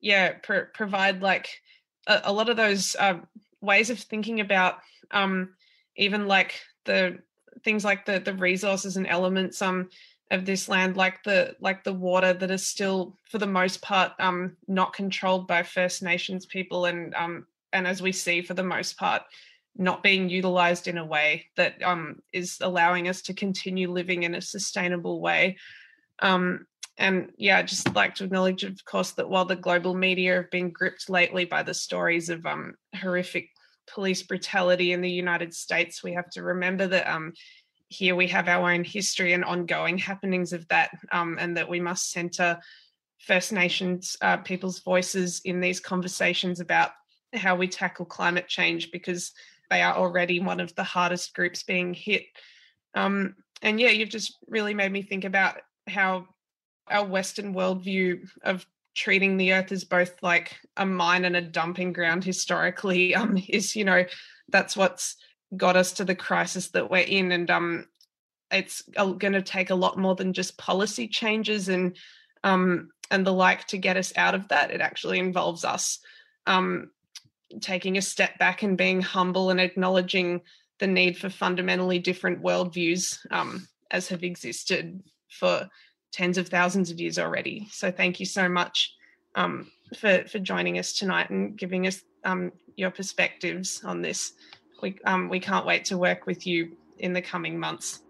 yeah, pr- provide like a, a, lot of those uh, ways of thinking about um, even like the things like the the resources and elements um of this land like the like the water that is still for the most part um not controlled by first nations people and um and as we see for the most part not being utilized in a way that um, is allowing us to continue living in a sustainable way. Um, and yeah I'd just like to acknowledge of course that while the global media have been gripped lately by the stories of um, horrific police brutality in the united states we have to remember that um, here we have our own history and ongoing happenings of that um, and that we must center first nations uh, people's voices in these conversations about how we tackle climate change because they are already one of the hardest groups being hit. Um, and yeah, you've just really made me think about how our Western worldview of treating the earth as both like a mine and a dumping ground historically um, is, you know, that's what's got us to the crisis that we're in. And um, it's going to take a lot more than just policy changes and um, and the like to get us out of that. It actually involves us um, taking a step back and being humble and acknowledging the need for fundamentally different worldviews um, as have existed for tens of thousands of years already. So thank you so much um, for for joining us tonight and giving us um, your perspectives on this. We um, we can't wait to work with you in the coming months.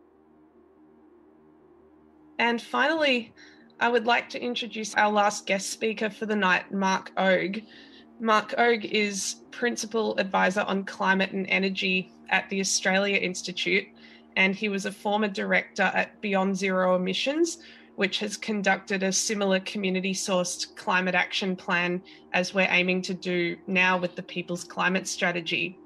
And finally, I would like to introduce our last guest speaker for the night, Mark Ogge. Mark Ogge is Principal Advisor on Climate and Energy at the Australia Institute, and he was a former director at Beyond Zero Emissions, which has conducted a similar community sourced climate action plan as we're aiming to do now with the People's Climate Strategy.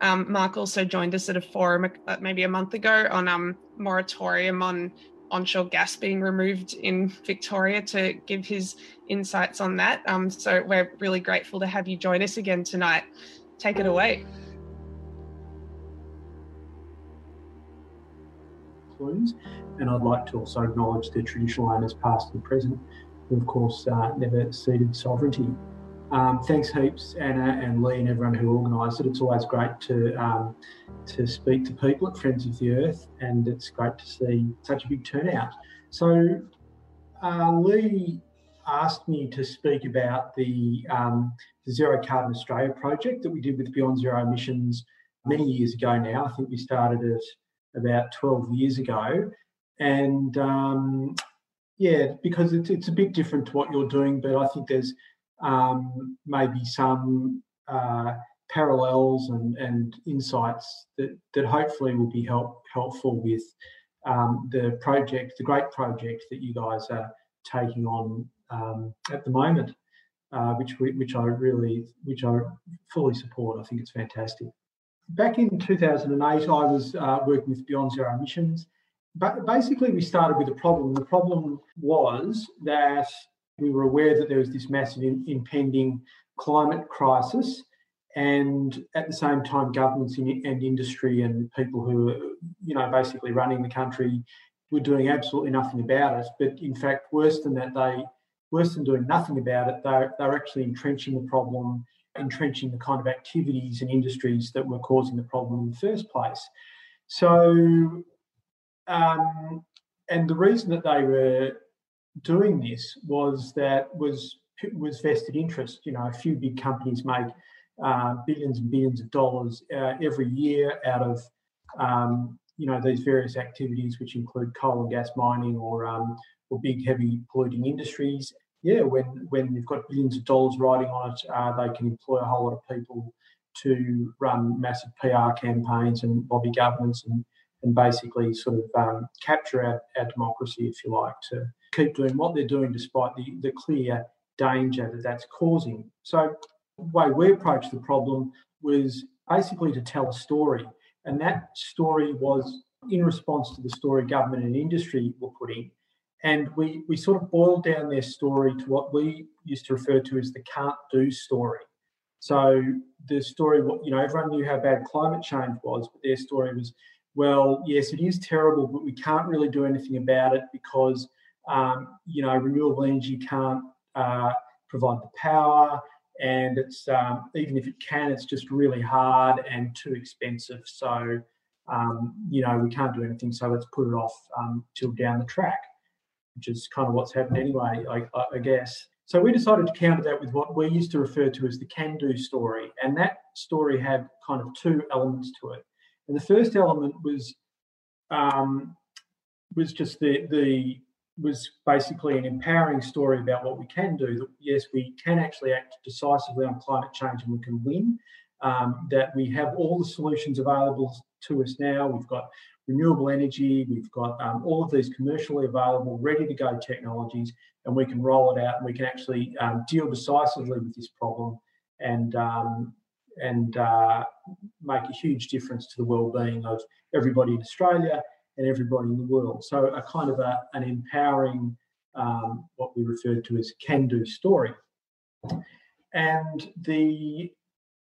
Um, Mark also joined us at a forum uh, maybe a month ago on um, moratorium on onshore gas being removed in Victoria to give his insights on that. Um, so we're really grateful to have you join us again tonight. Take it away. And I'd like to also acknowledge the traditional owners, past and present, who, of course, uh, never ceded sovereignty. Um, thanks heaps, Anna and Leigh, and everyone who organised it. It's always great to um, to speak to people at Friends of the Earth, and it's great to see such a big turnout. So, uh, Leigh asked me to speak about the, um, the Zero Carbon Australia project that we did with Beyond Zero Emissions many years ago now. I think we started it about 12 years ago. And um, yeah, because it's, it's a bit different to what you're doing, but I think there's um, maybe some uh, parallels and, and insights that, that hopefully will be help, helpful with um, the project, the great project that you guys are taking on um, at the moment, uh, which we, which I really which I fully support. I think it's fantastic. Back in 2008, I was uh, working with Beyond Zero Emissions. But basically, we started with a problem. The problem was that we were aware that there was this massive in, impending climate crisis, and at the same time, governments and industry and people who were, you know, basically running the country were doing absolutely nothing about it. But in fact, worse than that, they worse than doing nothing about it, they're, they're actually entrenching the problem, entrenching the kind of activities and industries that were causing the problem in the first place. So, um, and the reason that they were doing this was that was was vested interest. You know, a few big companies make uh, billions and billions of dollars uh, every year out of um, you know these various activities, which include coal and gas mining or um, or big heavy polluting industries. Yeah, when when you've got billions of dollars riding on it, uh, they can employ a whole lot of people to run massive PR campaigns and lobby governments and and basically sort of um, capture our, our democracy, if you like, to keep doing what they're doing despite the, the clear danger that that's causing. So the way we approached the problem was basically to tell a story. And that story was in response to the story government and industry were putting. And we, we sort of boiled down their story to what we used to refer to as the can't do story. So the story, you know, everyone knew how bad climate change was, but their story was, well, yes, it is terrible, but we can't really do anything about it because, um, you know, renewable energy can't uh, provide the power and it's um, even if it can, it's just really hard and too expensive. So um, you know we can't do anything. So let's put it off um, till down the track, which is kind of what's happened anyway, I, I, guess. So we decided to counter that with what we used to refer to as the can-do story, and that story had kind of two elements to it. And the first element was um, was just the the was basically an empowering story about what we can do. That yes, we can actually act decisively on climate change and we can win. Um, that we have all the solutions available to us now. We've got renewable energy, we've got um, all of these commercially available, ready to go technologies, and we can roll it out and we can actually um, deal decisively with this problem and um, and uh, make a huge difference to the well-being of everybody in Australia and everybody in the world. So a kind of a, an empowering, um, what we refer to as can-do story. And the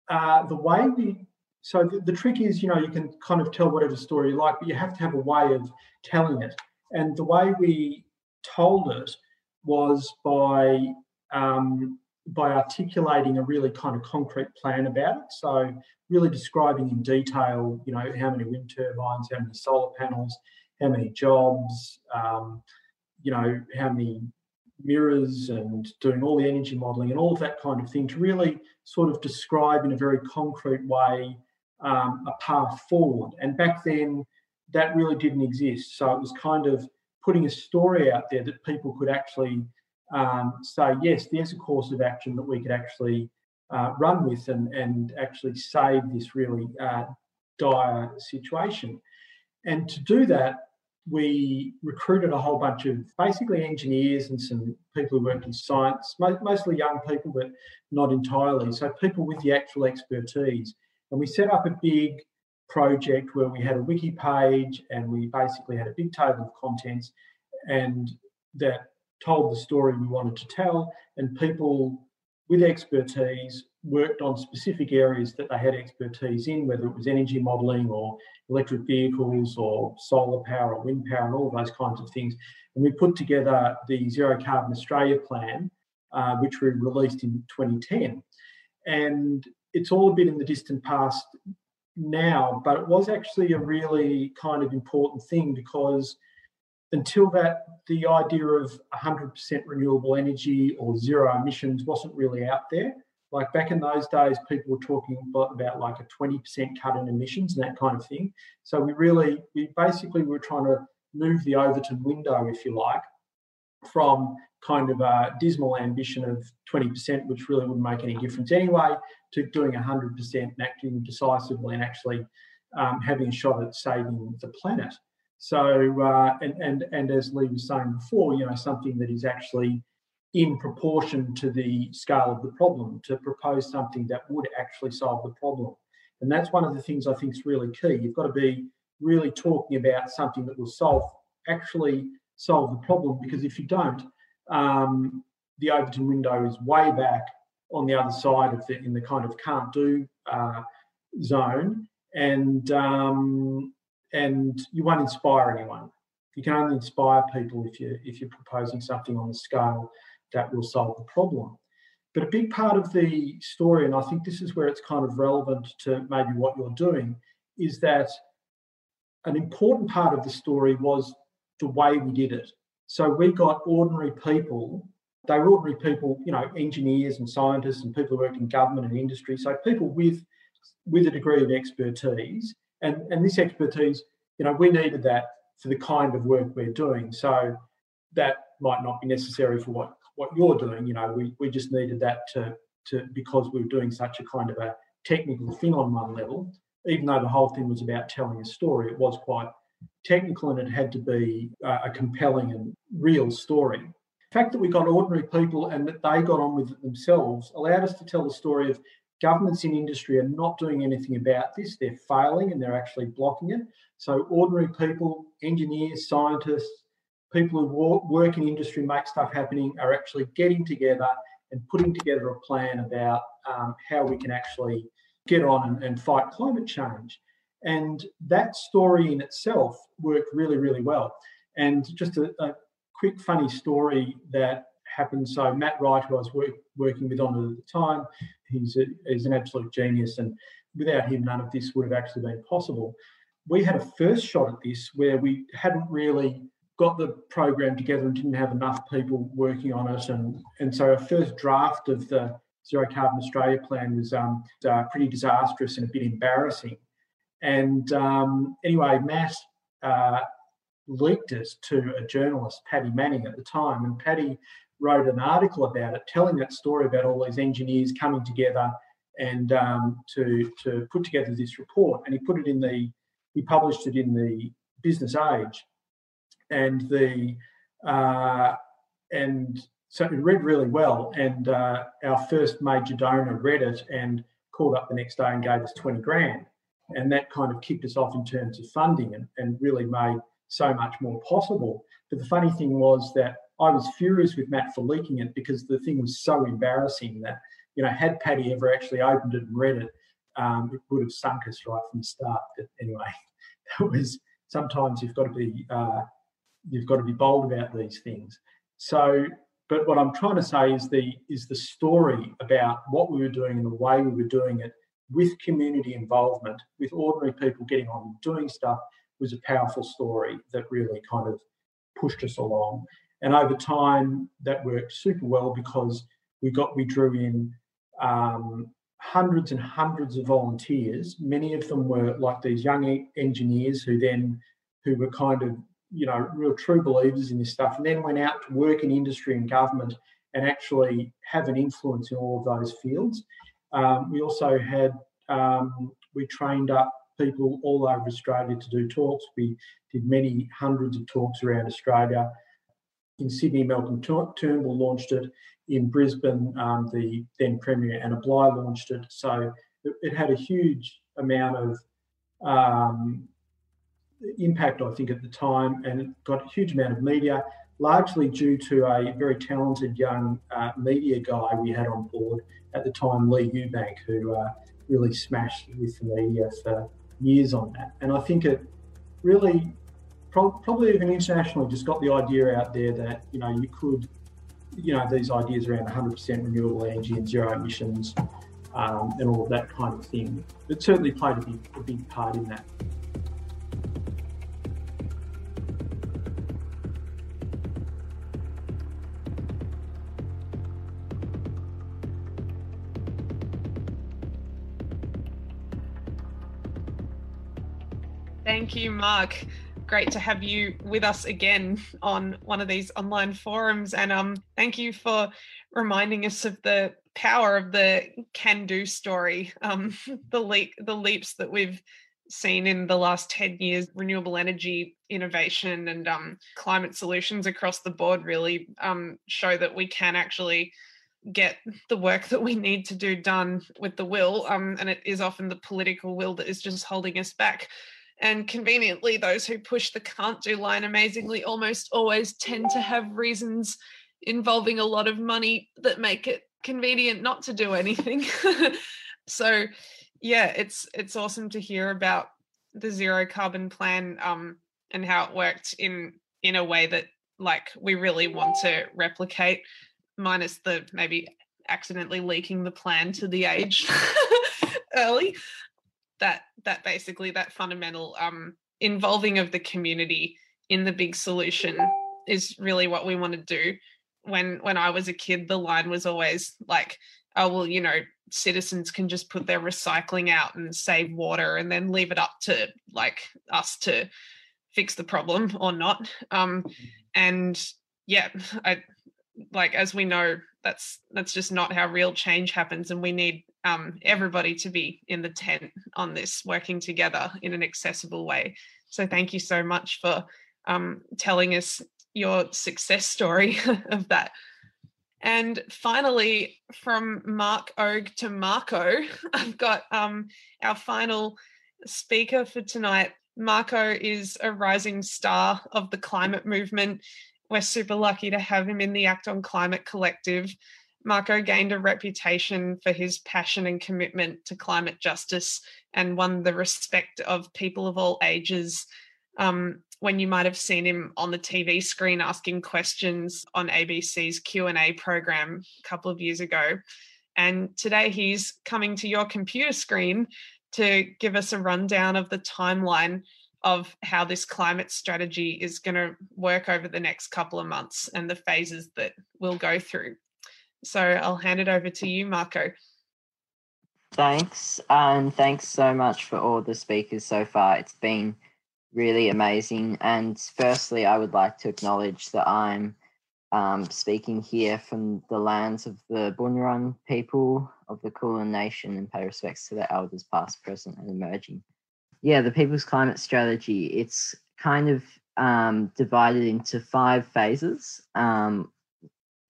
uh, the way we so the, the, trick is, you know, you can kind of tell whatever story you like, but you have to have a way of telling it. And the way we told it was by um, by articulating a really kind of concrete plan about it. So really describing in detail, you know, how many wind turbines, how many solar panels, how many jobs, um, you know, how many mirrors and doing all the energy modelling and all of that kind of thing to really sort of describe in a very concrete way um, a path forward. And back then, that really didn't exist. So it was kind of putting a story out there that people could actually um, say, yes, there's a course of action that we could actually uh, run with and, and actually save this really uh, dire situation. And to do that, we recruited a whole bunch of basically engineers and some people who worked in science, mostly young people, but not entirely. So people with the actual expertise. And we set up a big project where we had a wiki page and we basically had a big table of contents and that told the story we wanted to tell. And people with expertise worked on specific areas that they had expertise in, whether it was energy modelling or electric vehicles or solar power or wind power and all those kinds of things. And we put together the Zero Carbon Australia plan, uh, which we released in 2010. And it's all a bit in the distant past now, but it was actually a really kind of important thing because until that, the idea of 100% renewable energy or zero emissions wasn't really out there. Like back in those days, people were talking about, like a 20% cut in emissions and that kind of thing. So we really, we basically were trying to move the Overton window, if you like, from kind of a dismal ambition of 20%, which really wouldn't make any difference anyway, to doing 100% and acting decisively and actually um, having a shot at saving the planet. So, uh, and, and, and as Leigh was saying before, you know, something that is actually in proportion to the scale of the problem, to propose something that would actually solve the problem. And that's one of the things I think is really key. You've got to be really talking about something that will solve, actually solve the problem, because if you don't, um, the Overton window is way back on the other side of the in the kind of can't do uh, zone, and um, and you won't inspire anyone. You can only inspire people if you if you're proposing something on the scale that will solve the problem. But a big part of the story, and I think this is where it's kind of relevant to maybe what you're doing, is that an important part of the story was the way we did it. So we got ordinary people. They were ordinary people, you know, engineers and scientists and people who worked in government and industry. So people with with a degree of expertise and, and this expertise, you know, we needed that for the kind of work we're doing. So that might not be necessary for what, what you're doing. You know, we, we just needed that to, to because we were doing such a kind of a technical thing on one level, even though the whole thing was about telling a story, it was quite technical and it had to be a compelling and real story. The fact that we got ordinary people and that they got on with it themselves allowed us to tell the story of Governments in industry are not doing anything about this. They're failing and they're actually blocking it. So, ordinary people, engineers, scientists, people who work in industry, make stuff happening, are actually getting together and putting together a plan about um, how we can actually get on and, and fight climate change. And that story in itself worked really, really well. And just a, a quick, funny story that happened. So Matt Wright, who I was work, working with on it at the time, he's, a, he's an absolute genius, and without him, none of this would have actually been possible. We had a first shot at this where we hadn't really got the program together and didn't have enough people working on it, and and so our first draft of the Zero Carbon Australia plan was um, uh, pretty disastrous and a bit embarrassing. And um, anyway, Matt uh, leaked it to a journalist, Paddy Manning, at the time, and Paddy wrote an article about it, telling that story about all these engineers coming together and um, to to put together this report. And he put it in the he published it in the Business Age, and the uh, and so it read really well. And uh, our first major donor read it and called up the next day and gave us twenty grand, and that kind of kicked us off in terms of funding and, and really made so much more possible. But the funny thing was that I was furious with Matt for leaking it because the thing was so embarrassing that, you know, had Paddy ever actually opened it and read it, um, it would have sunk us right from the start. But anyway, that was sometimes you've got to be uh, you've got to be bold about these things. So, but what I'm trying to say is the is the story about what we were doing and the way we were doing it with community involvement, with ordinary people getting on and doing stuff was a powerful story that really kind of pushed us along. And over time, that worked super well because we got we drew in um, hundreds and hundreds of volunteers. Many of them were like these young engineers who then who were kind of you know real true believers in this stuff, and then went out to work in industry and government and actually have an influence in all of those fields. Um, we also had um, we trained up people all over Australia to do talks. We did many hundreds of talks around Australia. In Sydney, Malcolm Turnbull launched it. In Brisbane, um, the then Premier Anna Bligh launched it. So it, it had a huge amount of um, impact, I think, at the time, and it got a huge amount of media, largely due to a very talented young uh, media guy we had on board at the time, Leigh Ewbank, who uh, really smashed with the media for years on that. And I think it really, pro- probably even internationally, just got the idea out there that you know you could, you know, these ideas around 100% renewable energy and zero emissions um, and all of that kind of thing. It certainly played a big, a big part in that. Thank you, Mark. Great to have you with us again on one of these online forums. And um, thank you for reminding us of the power of the can do story, um, the, leap, the leaps that we've seen in the last 10 years renewable energy innovation and um, climate solutions across the board really um, show that we can actually get the work that we need to do done with the will um, and it is often the political will that is just holding us back and conveniently, those who push the can't do line amazingly almost always tend to have reasons involving a lot of money that make it convenient not to do anything. so yeah, it's it's awesome to hear about the zero carbon plan um, and how it worked in in a way that like we really want to replicate, minus the maybe accidentally leaking the plan to the age early that that basically that fundamental um, involving of the community in the big solution is really what we want to do. When when I was a kid, the line was always like, "Oh well, you know, citizens can just put their recycling out and save water, and then leave it up to like us to fix the problem or not." Um, and yeah, I like as we know, that's that's just not how real change happens, and we need um, everybody to be in the tent on this, working together in an accessible way. So thank you so much for um, telling us your success story of that. And finally, from Mark Ogge to Marco, I've got um, our final speaker for tonight. Marco is a rising star of the climate movement. We're super lucky to have him in the Act on Climate Collective. Marco gained a reputation for his passion and commitment to climate justice and won the respect of people of all ages. Um, when you might have seen him on the TV screen asking questions on ABC's Q&A program a couple of years ago. And today he's coming to your computer screen to give us a rundown of the timeline of how this climate strategy is going to work over the next couple of months and the phases that we'll go through. So I'll hand it over to you, Marco. Thanks. And thanks so much for all the speakers so far. It's been really amazing. And firstly, I would like to acknowledge that I'm um, speaking here from the lands of the Bunurong people of the Kulin Nation and pay respects to their elders, past, present, and emerging. Yeah, the People's Climate Strategy, it's kind of um, divided into five phases. Um,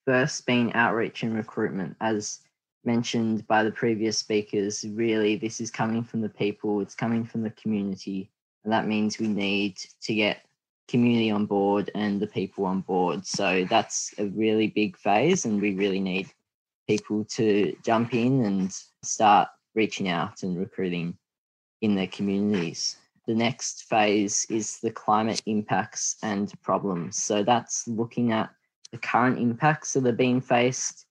first being outreach and recruitment. As mentioned by the previous speakers, really this is coming from the people, it's coming from the community. And that means we need to get community on board and the people on board. So that's a really big phase, and we really need people to jump in and start reaching out and recruiting in their communities. The next phase is the climate impacts and problems. So that's looking at the current impacts that are being faced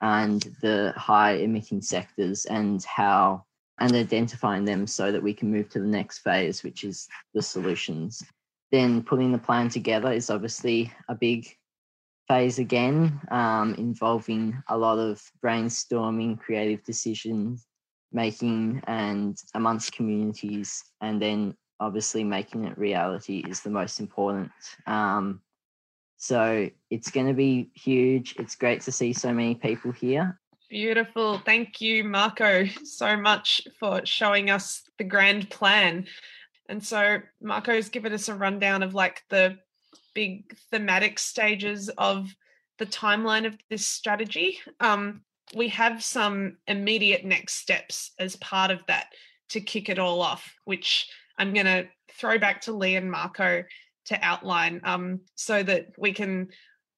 and the high emitting sectors and how and identifying them so that we can move to the next phase, which is the solutions. Then putting the plan together is obviously a big phase again, um, involving a lot of brainstorming, creative decisions making, and amongst communities, and then obviously making it reality is the most important. Um, so it's going to be huge. It's great to see so many people here. Beautiful. Thank you, Marco, so much for showing us the grand plan. And so Marco's given us a rundown of like the big thematic stages of the timeline of this strategy. Um, we have some immediate next steps as part of that to kick it all off, which I'm going to throw back to Leigh and Marco to outline um, so that we can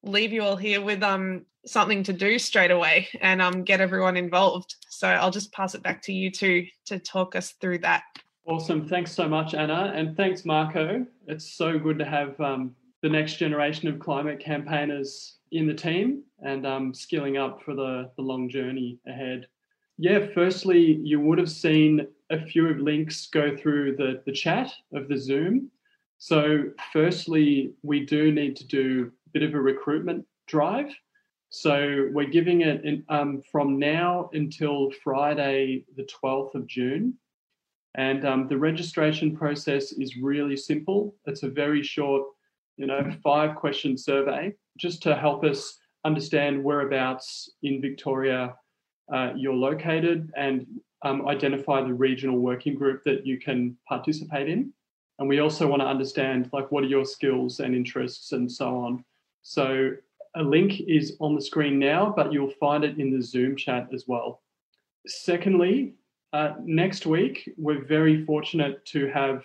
leave you all here with um, something to do straight away and um, get everyone involved. So I'll just pass it back to you two to talk us through that. Awesome. Thanks so much, Anna. And thanks, Marco. It's so good to have um, the next generation of climate campaigners in the team and um, skilling up for the, the long journey ahead. Yeah, firstly, you would have seen a few links go through the, the chat of the Zoom. So, firstly, we do need to do a bit of a recruitment drive. So, we're giving it in, um, from now until Friday, the 12th of June. And um, the registration process is really simple. It's a very short, you know, five question survey just to help us understand whereabouts in Victoria uh, you're located and um, identify the regional working group that you can participate in. And we also want to understand like what are your skills and interests and so on. So a link is on the screen now, but you'll find it in the Zoom chat as well. Secondly, uh, next week, we're very fortunate to have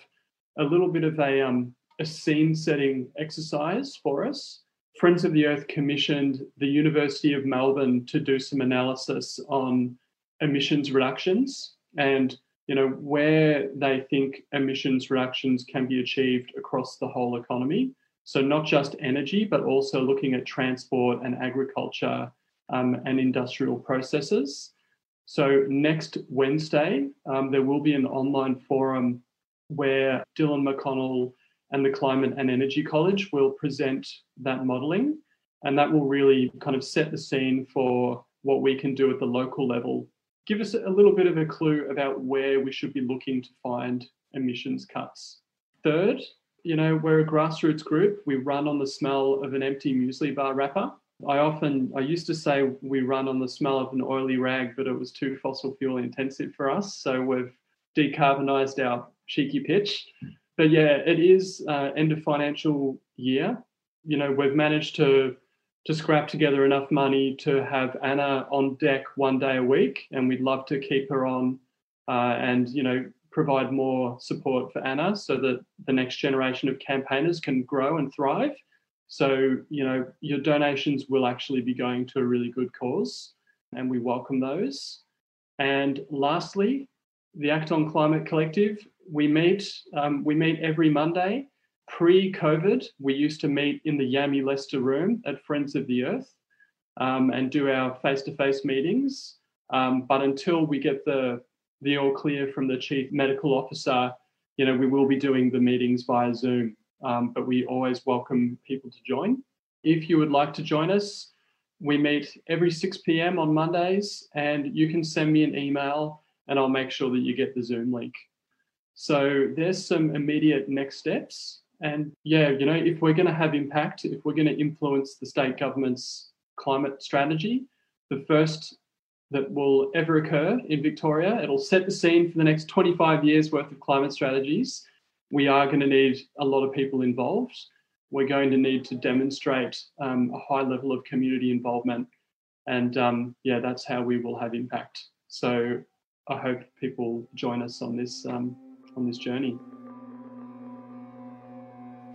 a little bit of a, um, a scene setting exercise for us. Friends of the Earth commissioned the University of Melbourne to do some analysis on emissions reductions and you know where they think emissions reductions can be achieved across the whole economy so not just energy but also looking at transport and agriculture um, and industrial processes so next Wednesday, um, there will be an online forum where Dylan McConnell and the Climate and Energy College will present that modelling, and that will really kind of set the scene for what we can do at the local level. Give us a little bit of a clue about where we should be looking to find emissions cuts. Third, you know, we're a grassroots group. We run on the smell of an empty muesli bar wrapper. I often, I used to say we run on the smell of an oily rag, but it was too fossil fuel intensive for us. So we've decarbonized our cheeky pitch. But yeah, it is uh, end of financial year. You know, we've managed to to scrap together enough money to have Anna on deck one day a week, and we'd love to keep her on uh, and you know provide more support for Anna so that the next generation of campaigners can grow and thrive. So, you know, your donations will actually be going to a really good cause, and we welcome those. And lastly, the Act on Climate Collective, we meet um, we meet every Monday. Pre-COVID, we used to meet in the Yami Lester room at Friends of the Earth um, and do our face-to-face meetings. Um, but until we get the the all clear from the chief medical officer, you know, we will be doing the meetings via Zoom um, but we always welcome people to join. If you would like to join us, we meet every 6 p.m. on Mondays, and you can send me an email and I'll make sure that you get the Zoom link. So there's some immediate next steps. And yeah, you know, if we're going to have impact, if we're going to influence the state government's climate strategy, the first that will ever occur in Victoria, it'll set the scene for the next 25 years worth of climate strategies we are going to need a lot of people involved. We're going to need to demonstrate um, a high level of community involvement. And um, yeah, that's how we will have impact. So I hope people join us on this um, on this journey.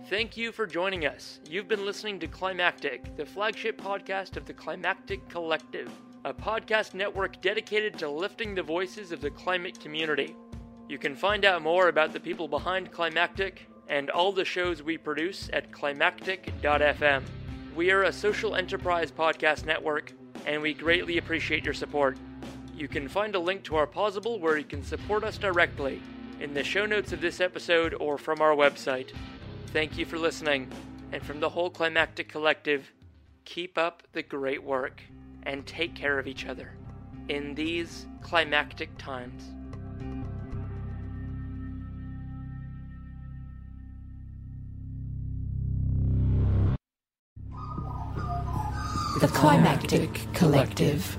Thank you for joining us. You've been listening to Climactic, the flagship podcast of the Climactic Collective, a podcast network dedicated to lifting the voices of the climate community. You can find out more about the people behind Climactic and all the shows we produce at climactic.fm. We are a social enterprise podcast network, and we greatly appreciate your support. You can find a link to our Pozible where you can support us directly in the show notes of this episode or from our website. Thank you for listening, and from the whole Climactic Collective, keep up the great work and take care of each other in these climactic times. The Climactic Collective.